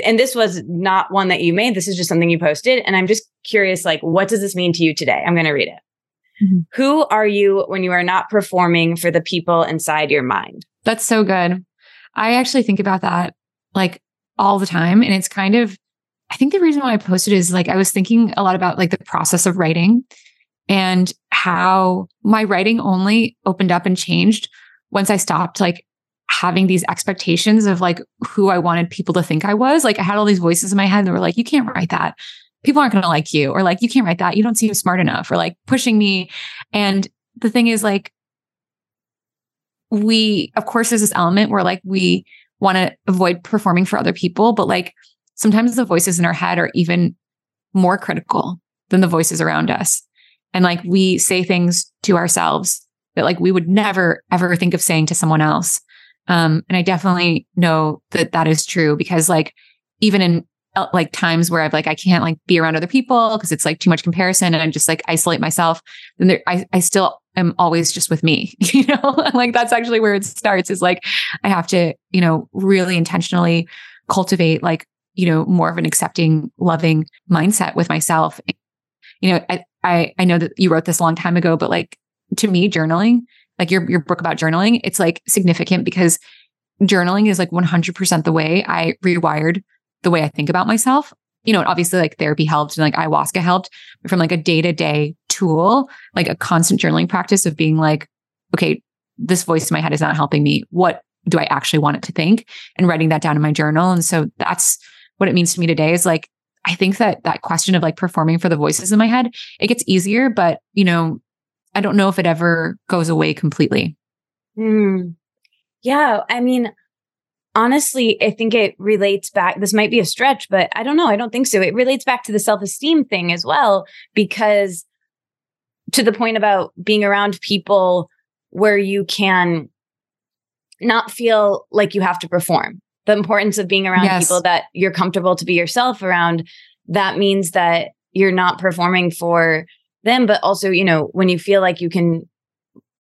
and this was not one that you made. This is just something you posted. And I'm just curious, like, what does this mean to you today? I'm going to read it. Mm-hmm. Who are you when you are not performing for the people inside your mind? That's so good. I actually think about that like all the time. And it's kind of, I think the reason why I posted is like I was thinking a lot about like the process of writing and how my writing only opened up and changed once I stopped like having these expectations of like who I wanted people to think I was, like I had all these voices in my head that were like, you can't write that. People aren't going to like you, or like, you can't write that. You don't seem smart enough, or like pushing me. And the thing is, like, we, of course, there's this element where like we want to avoid performing for other people, but like sometimes the voices in our head are even more critical than the voices around us. And like we say things to ourselves that like we would never ever think of saying to someone else. Um, and I definitely know that that is true because like even in uh, like times where I've like I can't like be around other people because it's like too much comparison and I just like isolate myself. Then there, I I still am always just with me. You know, like that's actually where it starts. Is like I have to you know really intentionally cultivate like you know more of an accepting, loving mindset with myself. You know, I I I know that you wrote this a long time ago, but like to me, journaling, like your your book about journaling, it's like significant because journaling is like 100% the way I rewired the way I think about myself. You know, obviously like therapy helped and like ayahuasca helped, but from like a day-to-day tool, like a constant journaling practice of being like, okay, this voice in my head is not helping me. What do I actually want it to think? And writing that down in my journal. And so that's what it means to me today is like, I think that that question of like performing for the voices in my head, it gets easier, but you know, I don't know if it ever goes away completely. Mm. Yeah. I mean, honestly, I think it relates back. This might be a stretch, but I don't know. I don't think so. It relates back to the self esteem thing as well, because to the point about being around people where you can not feel like you have to perform. The importance of being around yes. people that you're comfortable to be yourself around. That means that you're not performing for them, but also, you know, when you feel like you can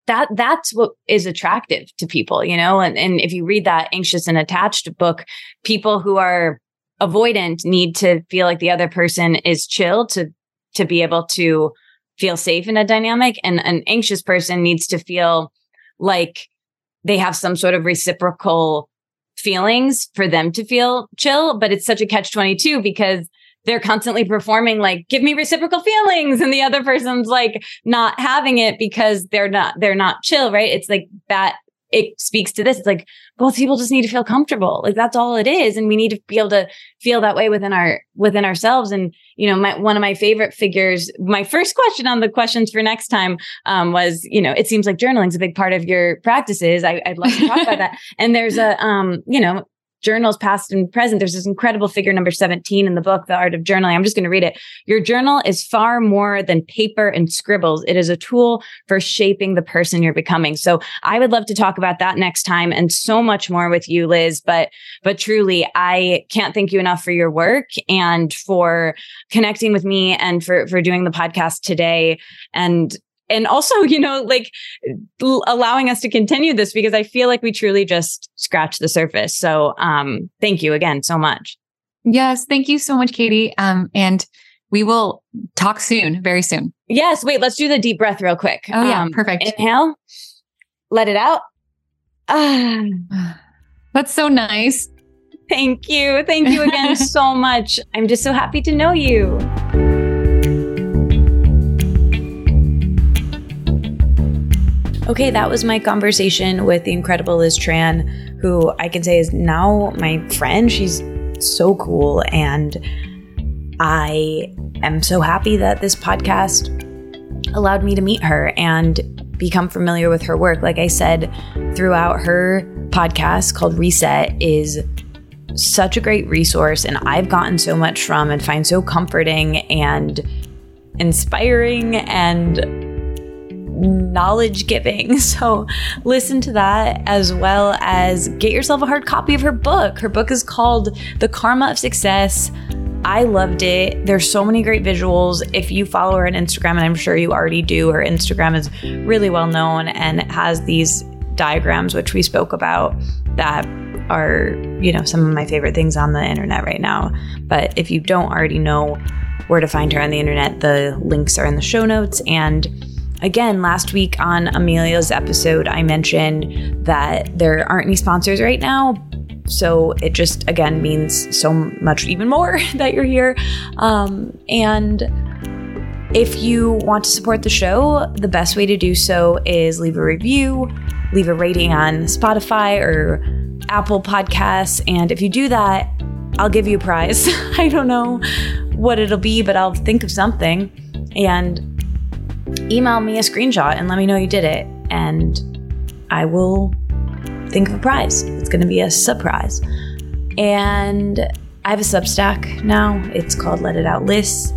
that that's what is attractive to people, you know? And and if you read that anxious and attached book, people who are avoidant need to feel like the other person is chill to to be able to feel safe in a dynamic and an anxious person needs to feel like they have some sort of reciprocal feelings for them to feel chill but it's such a catch 22 because they're constantly performing like give me reciprocal feelings and the other person's like not having it because they're not they're not chill right? It's like that it speaks to this. It's like both people just need to feel comfortable. Like that's all it is and we need to be able to feel that way within our within ourselves. And you know my, one of my favorite figures my first question on the questions for next time um, was you know it seems like journaling is a big part of your practices. I, would love to talk about that. And there's a um, you know journals past and present. There's this incredible figure number 17 in the book, The Art of Journaling. I'm just going to read it. Your journal is far more than paper and scribbles. It is a tool for shaping the person you're becoming. So I would love to talk about that next time and so much more with you, Liz. But, but truly, I can't thank you enough for your work and for connecting with me and for, for doing the podcast today. And and also, you know, like l- allowing us to continue this because I feel like we truly just scratched the surface. So, um, thank you again so much. Yes, thank you so much, Katie. Um, and we will talk soon, very soon. Yes. Wait, let's do the deep breath real quick. Oh, yeah. Um, perfect. Inhale, let it out. Ah, That's so nice. thank you. Thank you again so much. I'm just so happy to know you. Okay, that was my conversation with the incredible Liz Tran, who I can say is now my friend. She's so cool. And I am so happy that this podcast allowed me to meet her and become familiar with her work. Like I said, throughout her podcast called Reset is such a great resource and I've gotten so much from and find so comforting and inspiring and knowledge giving. So listen to that as well as get yourself a hard copy of her book. Her book is called The Karma of Success. I loved it. There's so many great visuals. If you follow her on Instagram, and I'm sure you already do, her Instagram is really well known and it has these diagrams, which we spoke about, that are, you know, some of my favorite things on the internet right now. But if you don't already know where to find her on the internet, the links are in the show notes. And Again, last week on Amelia's episode, I mentioned that there aren't any sponsors right now. So it just, again, means so much even more that you're here. Um, and if you want to support the show, the best way to do so is leave a review, leave a rating on Spotify or Apple Podcasts. And if you do that, I'll give you a prize. I don't know what it'll be, but I'll think of something. And email me a screenshot and let me know you did it. And I will think of a prize. It's going to be a surprise. And I have a Substack now. It's called Let It Out Lists.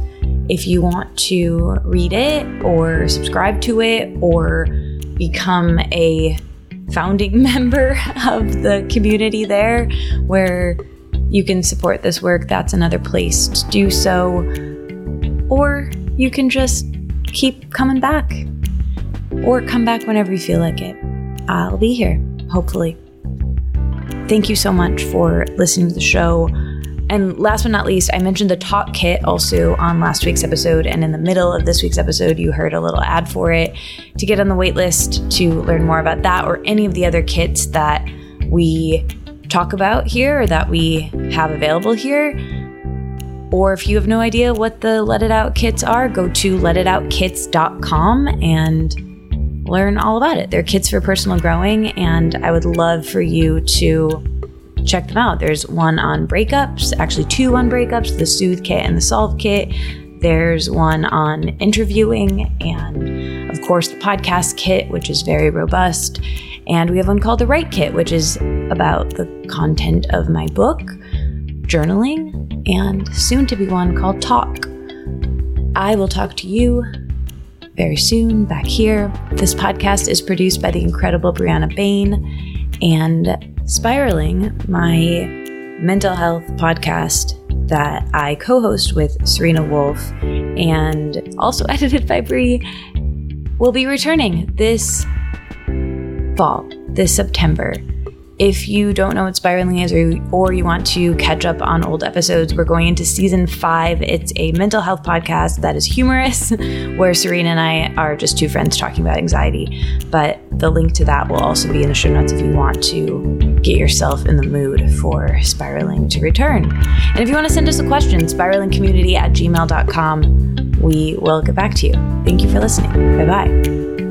If you want to read it or subscribe to it or become a founding member of the community there where you can support this work, that's another place to do so. Or you can just keep coming back or come back whenever you feel like it. I'll be here, hopefully. Thank you so much for listening to the show. And last but not least, I mentioned the Talk Kit also on last week's episode. And in the middle of this week's episode, you heard a little ad for it to get on the waitlist to learn more about that or any of the other kits that we talk about here or that we have available here. Or if you have no idea what the Let It Out kits are, go to letitoutkits.com and learn all about it. They're kits for personal growing, and I would love for you to check them out. There's one on breakups, actually, two on breakups the Soothe Kit and the Solve Kit. There's one on interviewing, and of course, the podcast kit, which is very robust. And we have one called the Write Kit, which is about the content of my book, journaling, and soon to be one called Talk. I will talk to you very soon back here. This podcast is produced by the incredible Brianna Bain and Spiraling, my mental health podcast that I co host with Serena Wolf and also edited by Brie, will be returning this fall, this September. If you don't know what spiraling is or, or you want to catch up on old episodes, we're going into season five. It's a mental health podcast that is humorous, where Serena and I are just two friends talking about anxiety. But the link to that will also be in the show notes if you want to get yourself in the mood for spiraling to return. And if you want to send us a question, spiralingcommunity at gmail.com, we will get back to you. Thank you for listening. Bye bye.